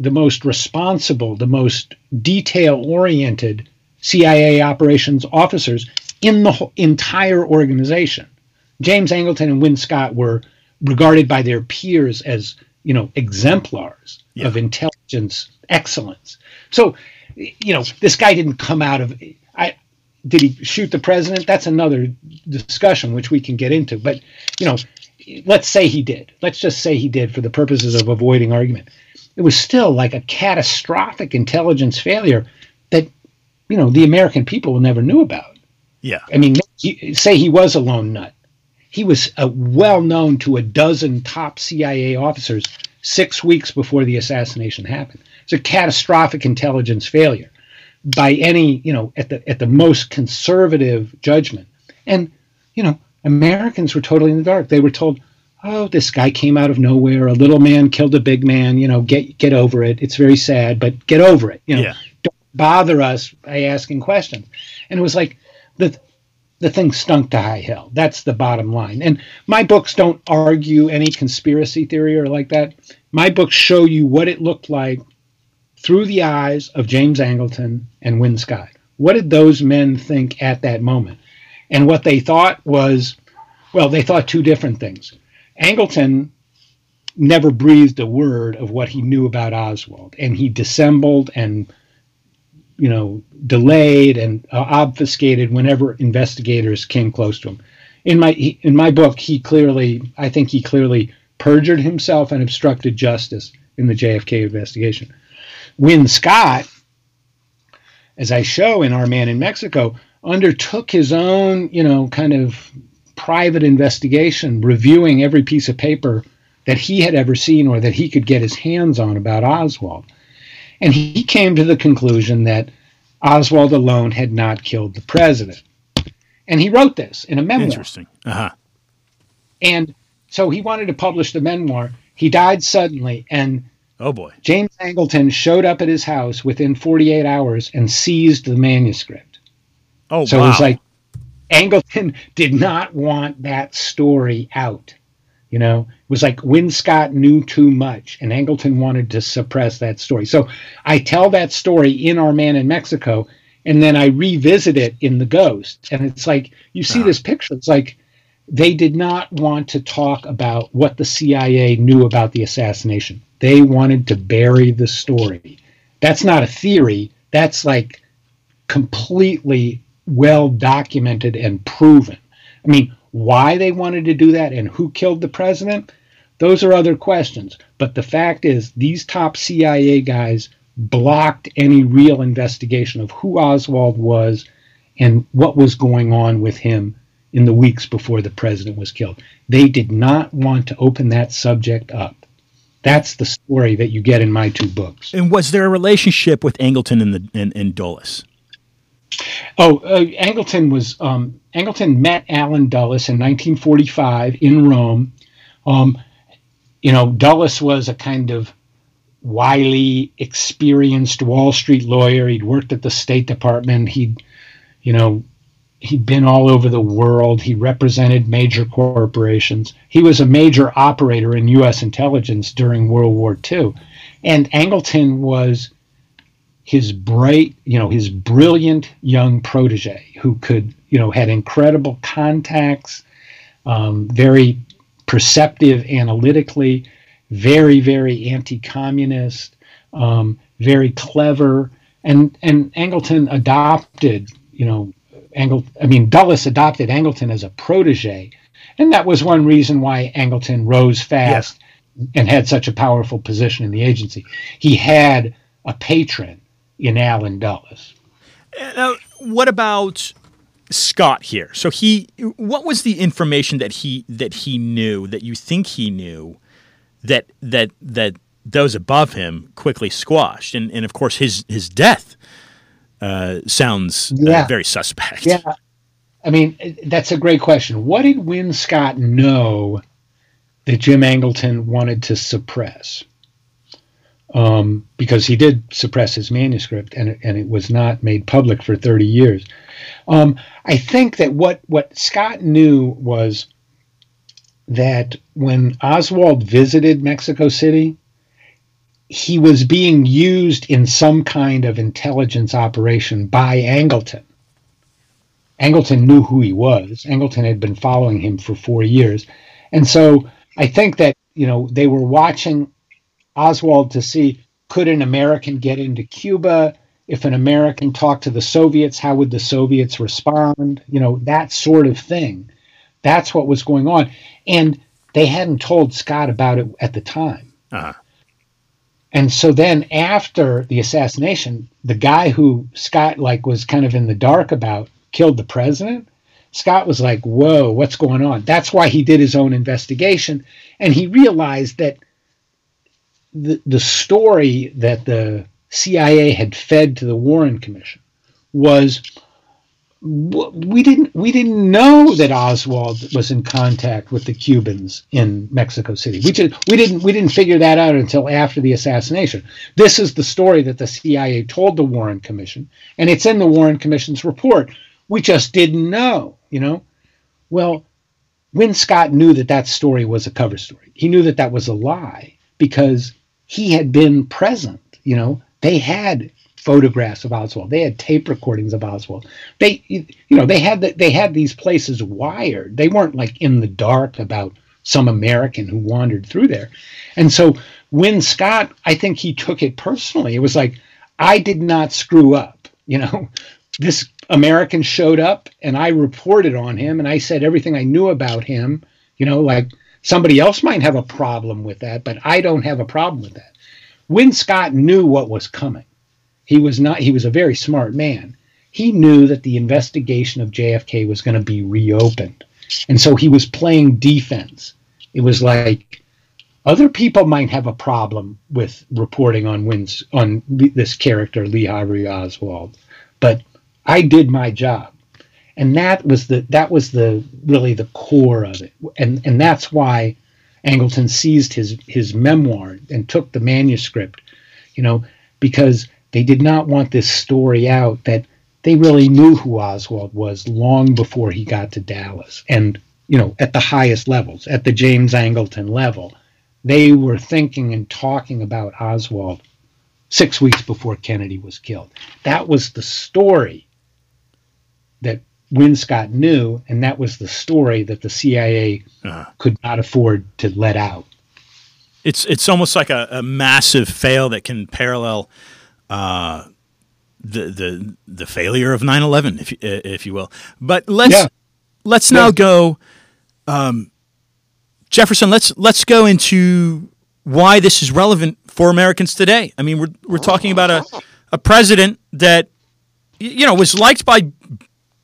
the most responsible, the most detail oriented CIA operations officers in the entire organization. James Angleton and Win Scott were regarded by their peers as, you know, exemplars yeah. of intelligence excellence. So, you know, this guy didn't come out of. Did he shoot the president? That's another discussion which we can get into. But you know, let's say he did. Let's just say he did for the purposes of avoiding argument. It was still like a catastrophic intelligence failure that you know the American people never knew about. Yeah, I mean, say he was a lone nut. He was uh, well known to a dozen top CIA officers six weeks before the assassination happened. It's a catastrophic intelligence failure by any, you know, at the at the most conservative judgment. And, you know, Americans were totally in the dark. They were told, "Oh, this guy came out of nowhere. A little man killed a big man. You know, get get over it. It's very sad, but get over it. You know, yeah. don't bother us by asking questions." And it was like the the thing stunk to high hell. That's the bottom line. And my books don't argue any conspiracy theory or like that. My books show you what it looked like through the eyes of James Angleton and Win Scott. What did those men think at that moment? And what they thought was, well, they thought two different things. Angleton never breathed a word of what he knew about Oswald, and he dissembled and you know, delayed and uh, obfuscated whenever investigators came close to him. In my in my book, he clearly, I think he clearly perjured himself and obstructed justice in the JFK investigation. Win Scott, as I show in Our Man in Mexico, undertook his own, you know, kind of private investigation, reviewing every piece of paper that he had ever seen or that he could get his hands on about Oswald. And he came to the conclusion that Oswald alone had not killed the president. And he wrote this in a memoir. Interesting. Uh-huh. And so he wanted to publish the memoir. He died suddenly, and oh boy, James Angleton showed up at his house within 48 hours and seized the manuscript. Oh, so wow. it was like Angleton did not want that story out. You know, it was like Win Scott knew too much, and Angleton wanted to suppress that story. So I tell that story in Our Man in Mexico, and then I revisit it in The Ghost. And it's like, you see uh-huh. this picture. It's like they did not want to talk about what the CIA knew about the assassination. They wanted to bury the story. That's not a theory. That's like completely well documented and proven. I mean, why they wanted to do that and who killed the president, those are other questions. But the fact is, these top CIA guys blocked any real investigation of who Oswald was and what was going on with him in the weeks before the president was killed. They did not want to open that subject up. That's the story that you get in my two books. And was there a relationship with Angleton and the and, and Dulles? Oh, uh, Angleton was um, Angleton met Allen Dulles in 1945 in Rome. Um, you know, Dulles was a kind of wily, experienced Wall Street lawyer. He'd worked at the State Department. He'd, you know, he'd been all over the world. He represented major corporations. He was a major operator in U.S. intelligence during World War II. And Angleton was his bright, you know, his brilliant young protege who could, you know, had incredible contacts, um, very perceptive analytically, very, very anti-communist, um, very clever, and and Angleton adopted, you know, Angle. I mean, Dulles adopted Angleton as a protege, and that was one reason why Angleton rose fast yes. and had such a powerful position in the agency. He had a patron in Allen Dulles. Uh, now, what about Scott here? So he, what was the information that he that he knew that you think he knew that that that those above him quickly squashed, and and of course his his death uh, sounds uh, yeah. very suspect. Yeah, I mean that's a great question. What did Win Scott know that Jim Angleton wanted to suppress? Um, because he did suppress his manuscript, and it, and it was not made public for thirty years. Um, I think that what what Scott knew was that when Oswald visited Mexico City, he was being used in some kind of intelligence operation by Angleton. Angleton knew who he was. Angleton had been following him for four years. And so I think that, you know, they were watching Oswald to see could an American get into Cuba? If an American talked to the Soviets, how would the Soviets respond? You know, that sort of thing. That's what was going on. And they hadn't told Scott about it at the time. Uh-huh. And so then after the assassination, the guy who Scott like was kind of in the dark about killed the president. Scott was like, "Whoa, what's going on?" That's why he did his own investigation and he realized that the the story that the CIA had fed to the Warren Commission was we didn't we didn't know that Oswald was in contact with the Cubans in Mexico City. We just we didn't we didn't figure that out until after the assassination. This is the story that the CIA told the Warren Commission, and it's in the Warren Commission's report. We just didn't know, you know. Well, Win Scott knew that that story was a cover story. He knew that that was a lie because he had been present. You know, they had photographs of Oswald. They had tape recordings of Oswald. They, you know, they had the, they had these places wired. They weren't like in the dark about some American who wandered through there. And so Win Scott, I think he took it personally. It was like I did not screw up. You know, this American showed up and I reported on him and I said everything I knew about him. You know, like somebody else might have a problem with that, but I don't have a problem with that. Win Scott knew what was coming. He was not he was a very smart man. He knew that the investigation of JFK was going to be reopened. And so he was playing defense. It was like other people might have a problem with reporting on wins on this character Lee Harvey Oswald, but I did my job. And that was the that was the really the core of it. And and that's why Angleton seized his his memoir and took the manuscript, you know, because they did not want this story out that they really knew who Oswald was long before he got to Dallas. And, you know, at the highest levels, at the James Angleton level, they were thinking and talking about Oswald six weeks before Kennedy was killed. That was the story that Win Scott knew, and that was the story that the CIA uh-huh. could not afford to let out. It's it's almost like a, a massive fail that can parallel uh, the the the failure of 9/11, if if you will. But let's yeah. let's now go, um, Jefferson. Let's let's go into why this is relevant for Americans today. I mean, we're we're talking about a a president that you know was liked by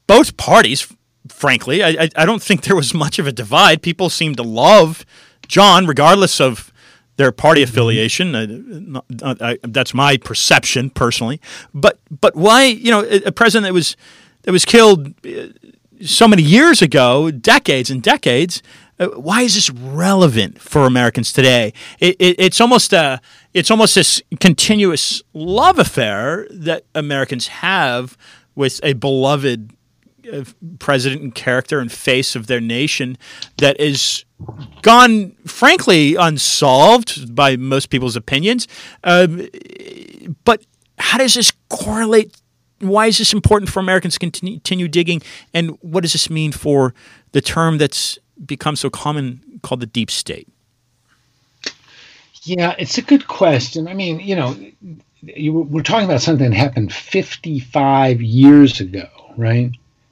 both parties. Frankly, I, I don't think there was much of a divide. People seemed to love John, regardless of their party affiliation. Uh, that's my perception personally. But but why you know a president that was that was killed uh, so many years ago, decades and decades, uh, why is this relevant for Americans today? It, it, it's almost a it's almost this continuous love affair that Americans have with a beloved president and character and face of their nation that is gone frankly unsolved by most people's opinions. Uh, but how does this correlate? Why is this important for Americans to continue digging? And what does this mean for the term that's become so common called the deep state? Yeah, it's a good question. I mean, you know, you, we're talking about something that happened 55 years ago, right?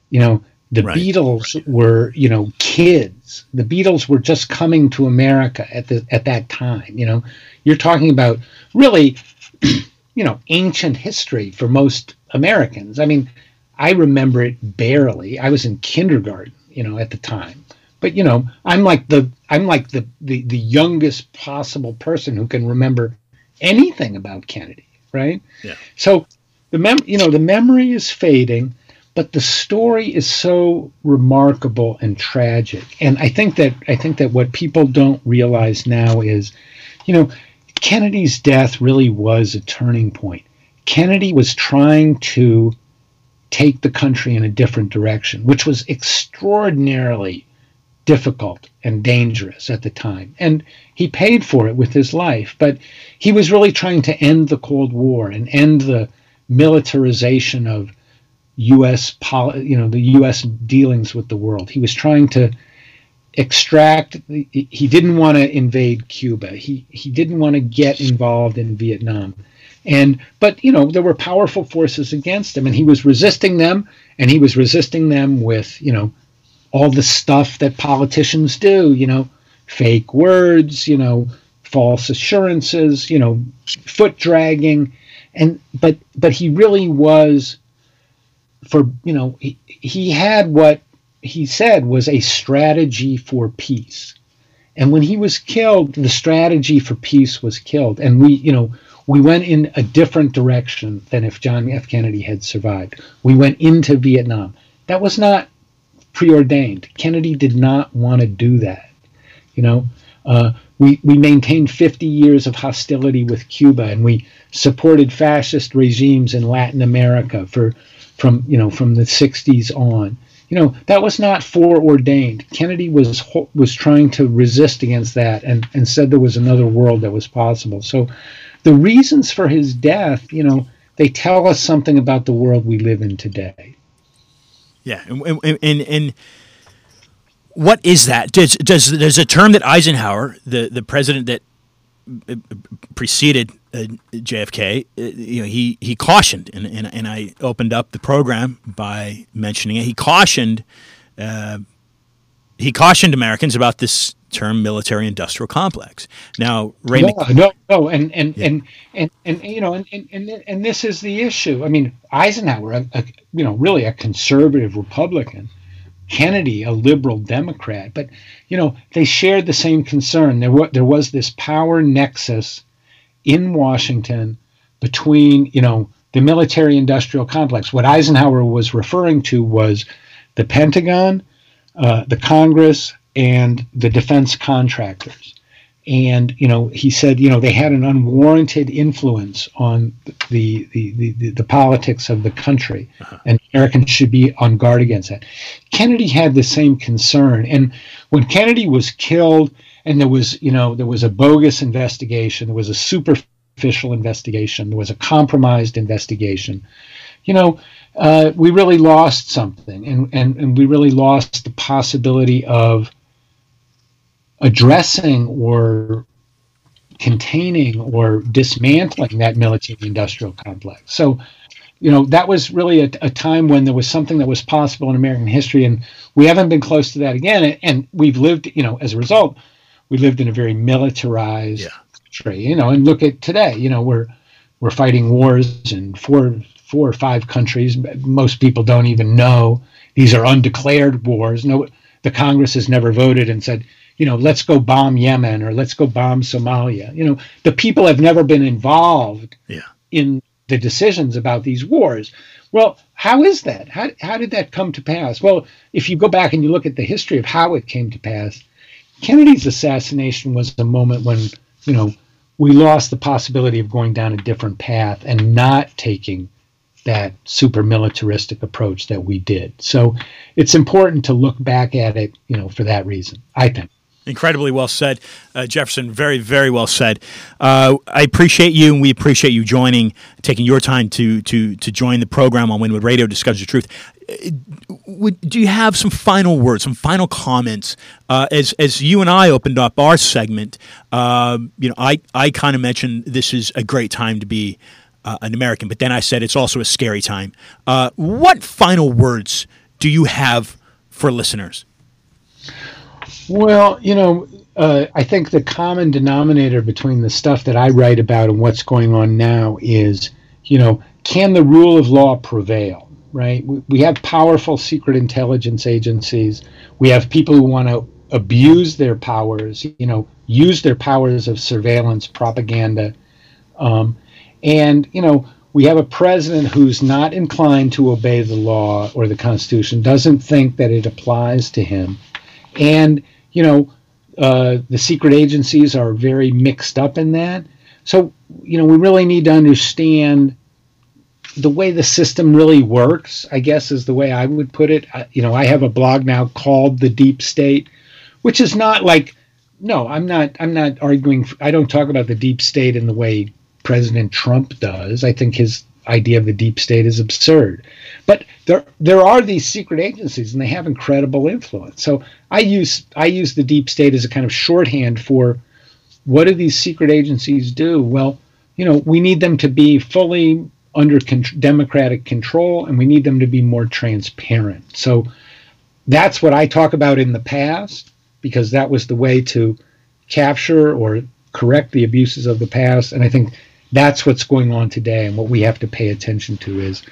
You know, the right. Beatles were, you know, kids. The Beatles were just coming to America at the at that time. You know, you're talking about really, you know, ancient history for most Americans. I mean, I remember it barely. I was in kindergarten, you know, at the time. But you know, I'm like the I'm like the the, the youngest possible person who can remember anything about Kennedy, right? Yeah. So the mem you know the memory is fading but the story is so remarkable and tragic. And I think that I think that what people don't realize now is, you know, Kennedy's death really was a turning point. Kennedy was trying to take the country in a different direction, which was extraordinarily difficult and dangerous at the time. And he paid for it with his life, but he was really trying to end the Cold War and end the militarization of U.S. Poli- you know the U.S. dealings with the world. He was trying to extract. He didn't want to invade Cuba. He he didn't want to get involved in Vietnam, and but you know there were powerful forces against him, and he was resisting them, and he was resisting them with you know all the stuff that politicians do. You know, fake words. You know, false assurances. You know, foot dragging, and but but he really was for you know he, he had what he said was a strategy for peace. And when he was killed the strategy for peace was killed. And we you know we went in a different direction than if john f. Kennedy had survived. We went into vietnam. That was not preordained. Kennedy did not want to do that you know. Uh, we, we maintained 50 years of hostility with cuba and we supported fascist regimes in latin america for from you know from the 60s on. You know that was not foreordained. Kennedy was was trying to resist against that and and said there was another world that was possible. So the reasons for his death you know they tell us something about the world we live in today. Yeah and and, and what is that? Does does there's a term that eisenhower the the president that preceded uh, JFK, uh, you know, he, he cautioned, and, and, and I opened up the program by mentioning it. He cautioned, uh, he cautioned Americans about this term military-industrial complex. Now, Ray no, Mc- no, no, and and, yeah. and and and you know, and, and and this is the issue. I mean, Eisenhower, a, a, you know, really a conservative Republican, Kennedy, a liberal Democrat, but you know they shared the same concern. There was there was this power nexus in Washington between you know the military-industrial complex. What Eisenhower was referring to was the Pentagon, uh, the Congress, and the defense contractors and you know he said you know they had an unwarranted influence on the the the, the, the politics of the country uh-huh. and americans should be on guard against that kennedy had the same concern and when kennedy was killed and there was you know there was a bogus investigation. There was a superficial investigation. There was a compromised investigation. You know uh, we really lost something. And, and and we really lost the possibility of addressing or containing or dismantling that military industrial complex. So, you know, that was really a, a, time when there was something that was possible in American history, and we haven't been close to that again. And, and we've lived, you know, as a result, we lived in a very militarized yeah. country. You know, and look at today. You know, we're we're fighting wars in four four or five countries. Most people don't even know these are undeclared wars. No, the Congress has never voted and said you know, let's go bomb Yemen or let's go bomb Somalia. You know, the people have never been involved yeah. in the decisions about these wars. Well, how is that? How, how did that come to pass? Well, if you go back and you look at the history of how it came to pass, Kennedy's assassination was a moment when, you know, we lost the possibility of going down a different path and not taking that super militaristic approach that we did. So it's important to look back at it, you know, for that reason, I think. Incredibly well said, uh, Jefferson. Very, very well said. Uh, I appreciate you, and we appreciate you joining, taking your time to to to join the program on Wynwood Radio, discuss the truth. Uh, would, do you have some final words, some final comments uh, as as you and I opened up our segment? Uh, you know, I I kind of mentioned this is a great time to be uh, an American, but then I said it's also a scary time. what final words do you have for listeners? Well, you know, uh, I think the common denominator between the stuff that I write about and what's going on now is, you know, can the rule of law prevail? Right? We, we have powerful secret intelligence agencies. We have people who want to abuse their powers, you know, use their powers of surveillance, propaganda. Um, and, you know, we have a president who's not inclined to obey the law or the Constitution, doesn't think that it applies to him. And you know, uh, the secret agencies are very mixed up in that. So, you know, we really need to understand the way the system really works, I guess is the way I would put it. I, you know, I have a blog now called The Deep State, which is not like no, I'm not I'm not arguing I don't talk about the deep state in the way President Trump does. I think his idea of the deep state is absurd. But there there are these secret agencies and they have incredible influence. So I use I use the deep state as a kind of shorthand for what do these secret agencies do? Well, you know, we need them to be fully under con- democratic control and we need them to be more transparent. So that's what I talk about in the past because that was the way to capture or correct the abuses of the past and I think that's what's going on today and what we have to pay attention to is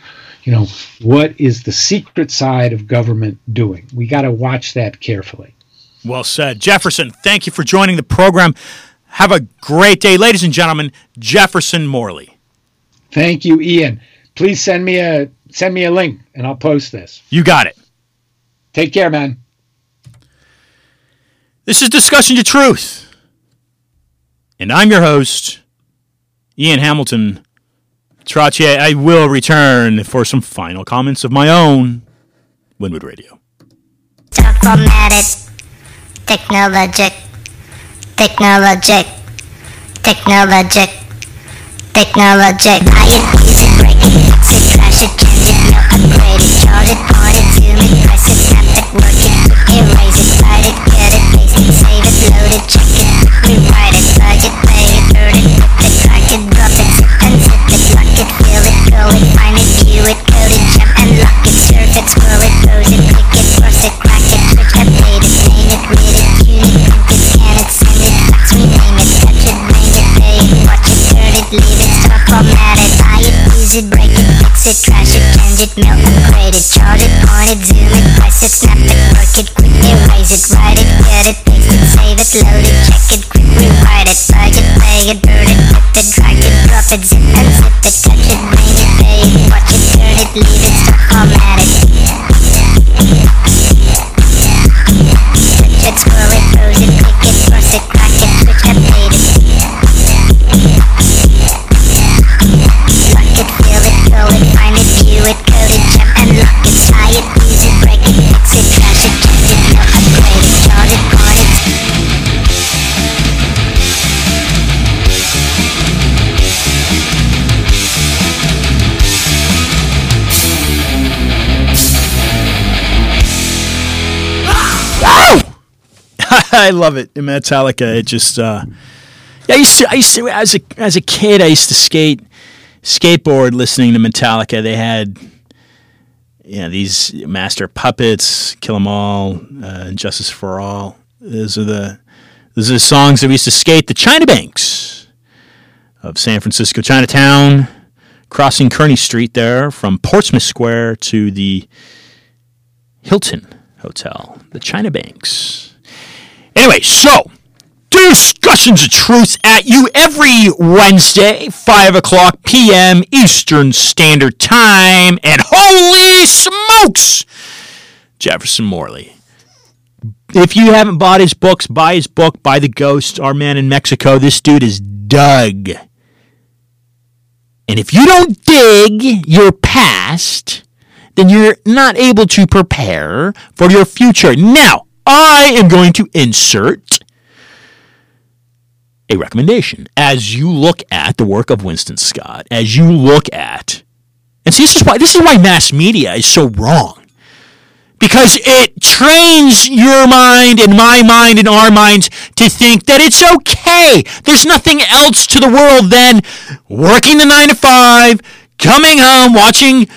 you know what is the secret side of government doing? We got to watch that carefully. Well said. Jefferson thank you for joining the program. Have a great day. Ladies and gentlemen jefferson morley. Thank you ian. Please send me a send me a link and i'll post this. You got it. Take care man. This is discussion to truth and i'm your host Ian Hamilton. Trottier, I will return for some final comments of my own. Wynwood Radio. Formatted. Technologic. Technologic. Technologic. Technologic. I am break it, it, change it, no upgrade it, charge it, it, zoom it, press it, it, work it, erase it, it, cut it, paste it, save it, load it, check it, fill it, find it, view it, code it, jump and lock it, surf it, scroll it, pose it, click it, cross it, crack it, switch, update it, name it, read it, tune it, print it, scan it, send it, fax, rename it, touch it, bring it, pay it, watch it, turn it, leave it, stop, format it, buy it, use it, break it, fix it, trash it, change it, mail, upgrade it, chart it, point it, zoom it, press it, snap it, work it, quick, erase it, write it, get it, paste it, save it, load it, check it, quick, rewrite it, plug it, play it, burn it, it, drag it, drop it, zip and zip it, touch it, bring it, pay it, watch it, turn it, leave it, format it. Touch it, I love it. Metallica, it just uh, yeah. I used to, I used to as a as a kid, I used to skate skateboard listening to Metallica. They had you know these master puppets, Kill 'Em All, uh, Justice for All. Those are the those are the songs that we used to skate the China Banks of San Francisco, Chinatown, crossing Kearny Street there from Portsmouth Square to the Hilton Hotel, the China Banks. Anyway, so discussions of truth at you every Wednesday, 5 o'clock p.m. Eastern Standard Time. And holy smokes, Jefferson Morley. If you haven't bought his books, buy his book, Buy the Ghost, Our Man in Mexico. This dude is Doug. And if you don't dig your past, then you're not able to prepare for your future. Now, I am going to insert a recommendation as you look at the work of Winston Scott, as you look at, and see, this is why this is why mass media is so wrong because it trains your mind and my mind and our minds to think that it's okay. There's nothing else to the world than working the nine to five, coming home, watching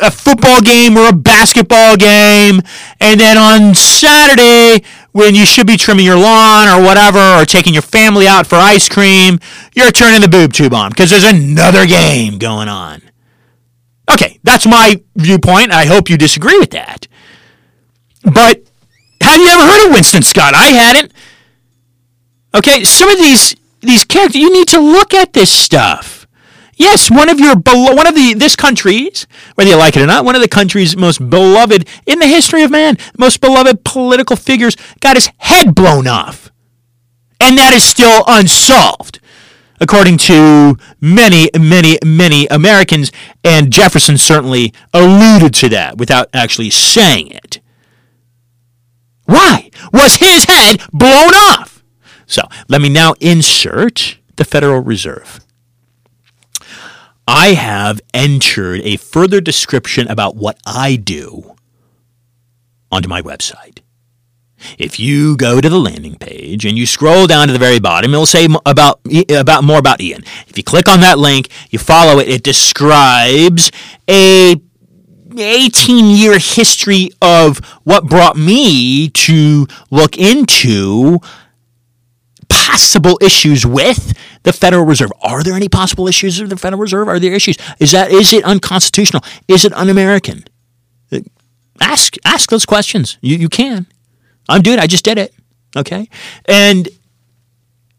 a football game or a basketball game, and then on Saturday, when you should be trimming your lawn or whatever, or taking your family out for ice cream, you're turning the boob tube on because there's another game going on. Okay, that's my viewpoint. I hope you disagree with that. But have you ever heard of Winston Scott? I hadn't. Okay, some of these these characters, you need to look at this stuff. Yes, one of your one of the this country's, whether you like it or not, one of the country's most beloved in the history of man, most beloved political figures got his head blown off. And that is still unsolved according to many, many, many Americans, and Jefferson certainly alluded to that without actually saying it. Why was his head blown off? So let me now insert the Federal Reserve. I have entered a further description about what I do onto my website. If you go to the landing page and you scroll down to the very bottom, it'll say about about more about Ian. If you click on that link, you follow it, it describes a 18 year history of what brought me to look into possible issues with the Federal Reserve. Are there any possible issues with the Federal Reserve? Are there issues? Is that is it unconstitutional? Is it un-American? Ask ask those questions. You you can. I'm doing. I just did it. Okay, and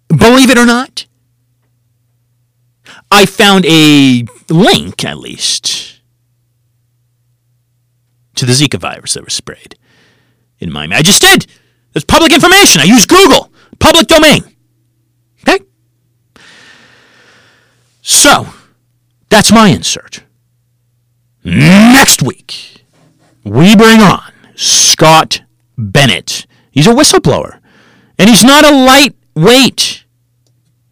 believe it or not, I found a link at least to the Zika virus that was sprayed in Miami. I just did. It's public information. I use Google, public domain. Okay? So, that's my insert. Next week, we bring on Scott Bennett. He's a whistleblower, and he's not a lightweight.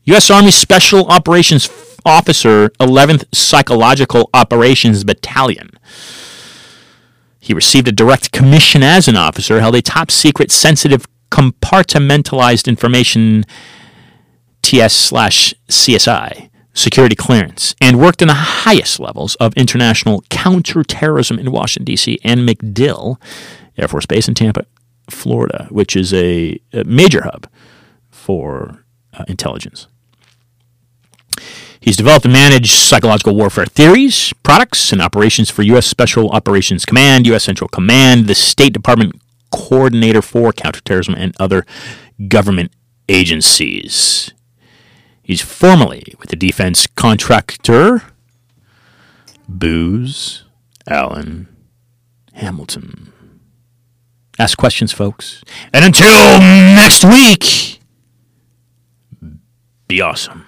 U.S. Army Special Operations Officer, 11th Psychological Operations Battalion. He received a direct commission as an officer, held a top secret, sensitive, compartmentalized information TS slash CSI security clearance and worked in the highest levels of international counterterrorism in Washington, D.C. and MacDill Air Force Base in Tampa, Florida, which is a, a major hub for uh, intelligence. He's developed and managed psychological warfare theories, products, and operations for U.S. Special Operations Command, U.S. Central Command, the State Department Coordinator for Counterterrorism, and other government agencies. He's formerly with the defense contractor Booz Allen Hamilton. Ask questions, folks. And until next week, be awesome.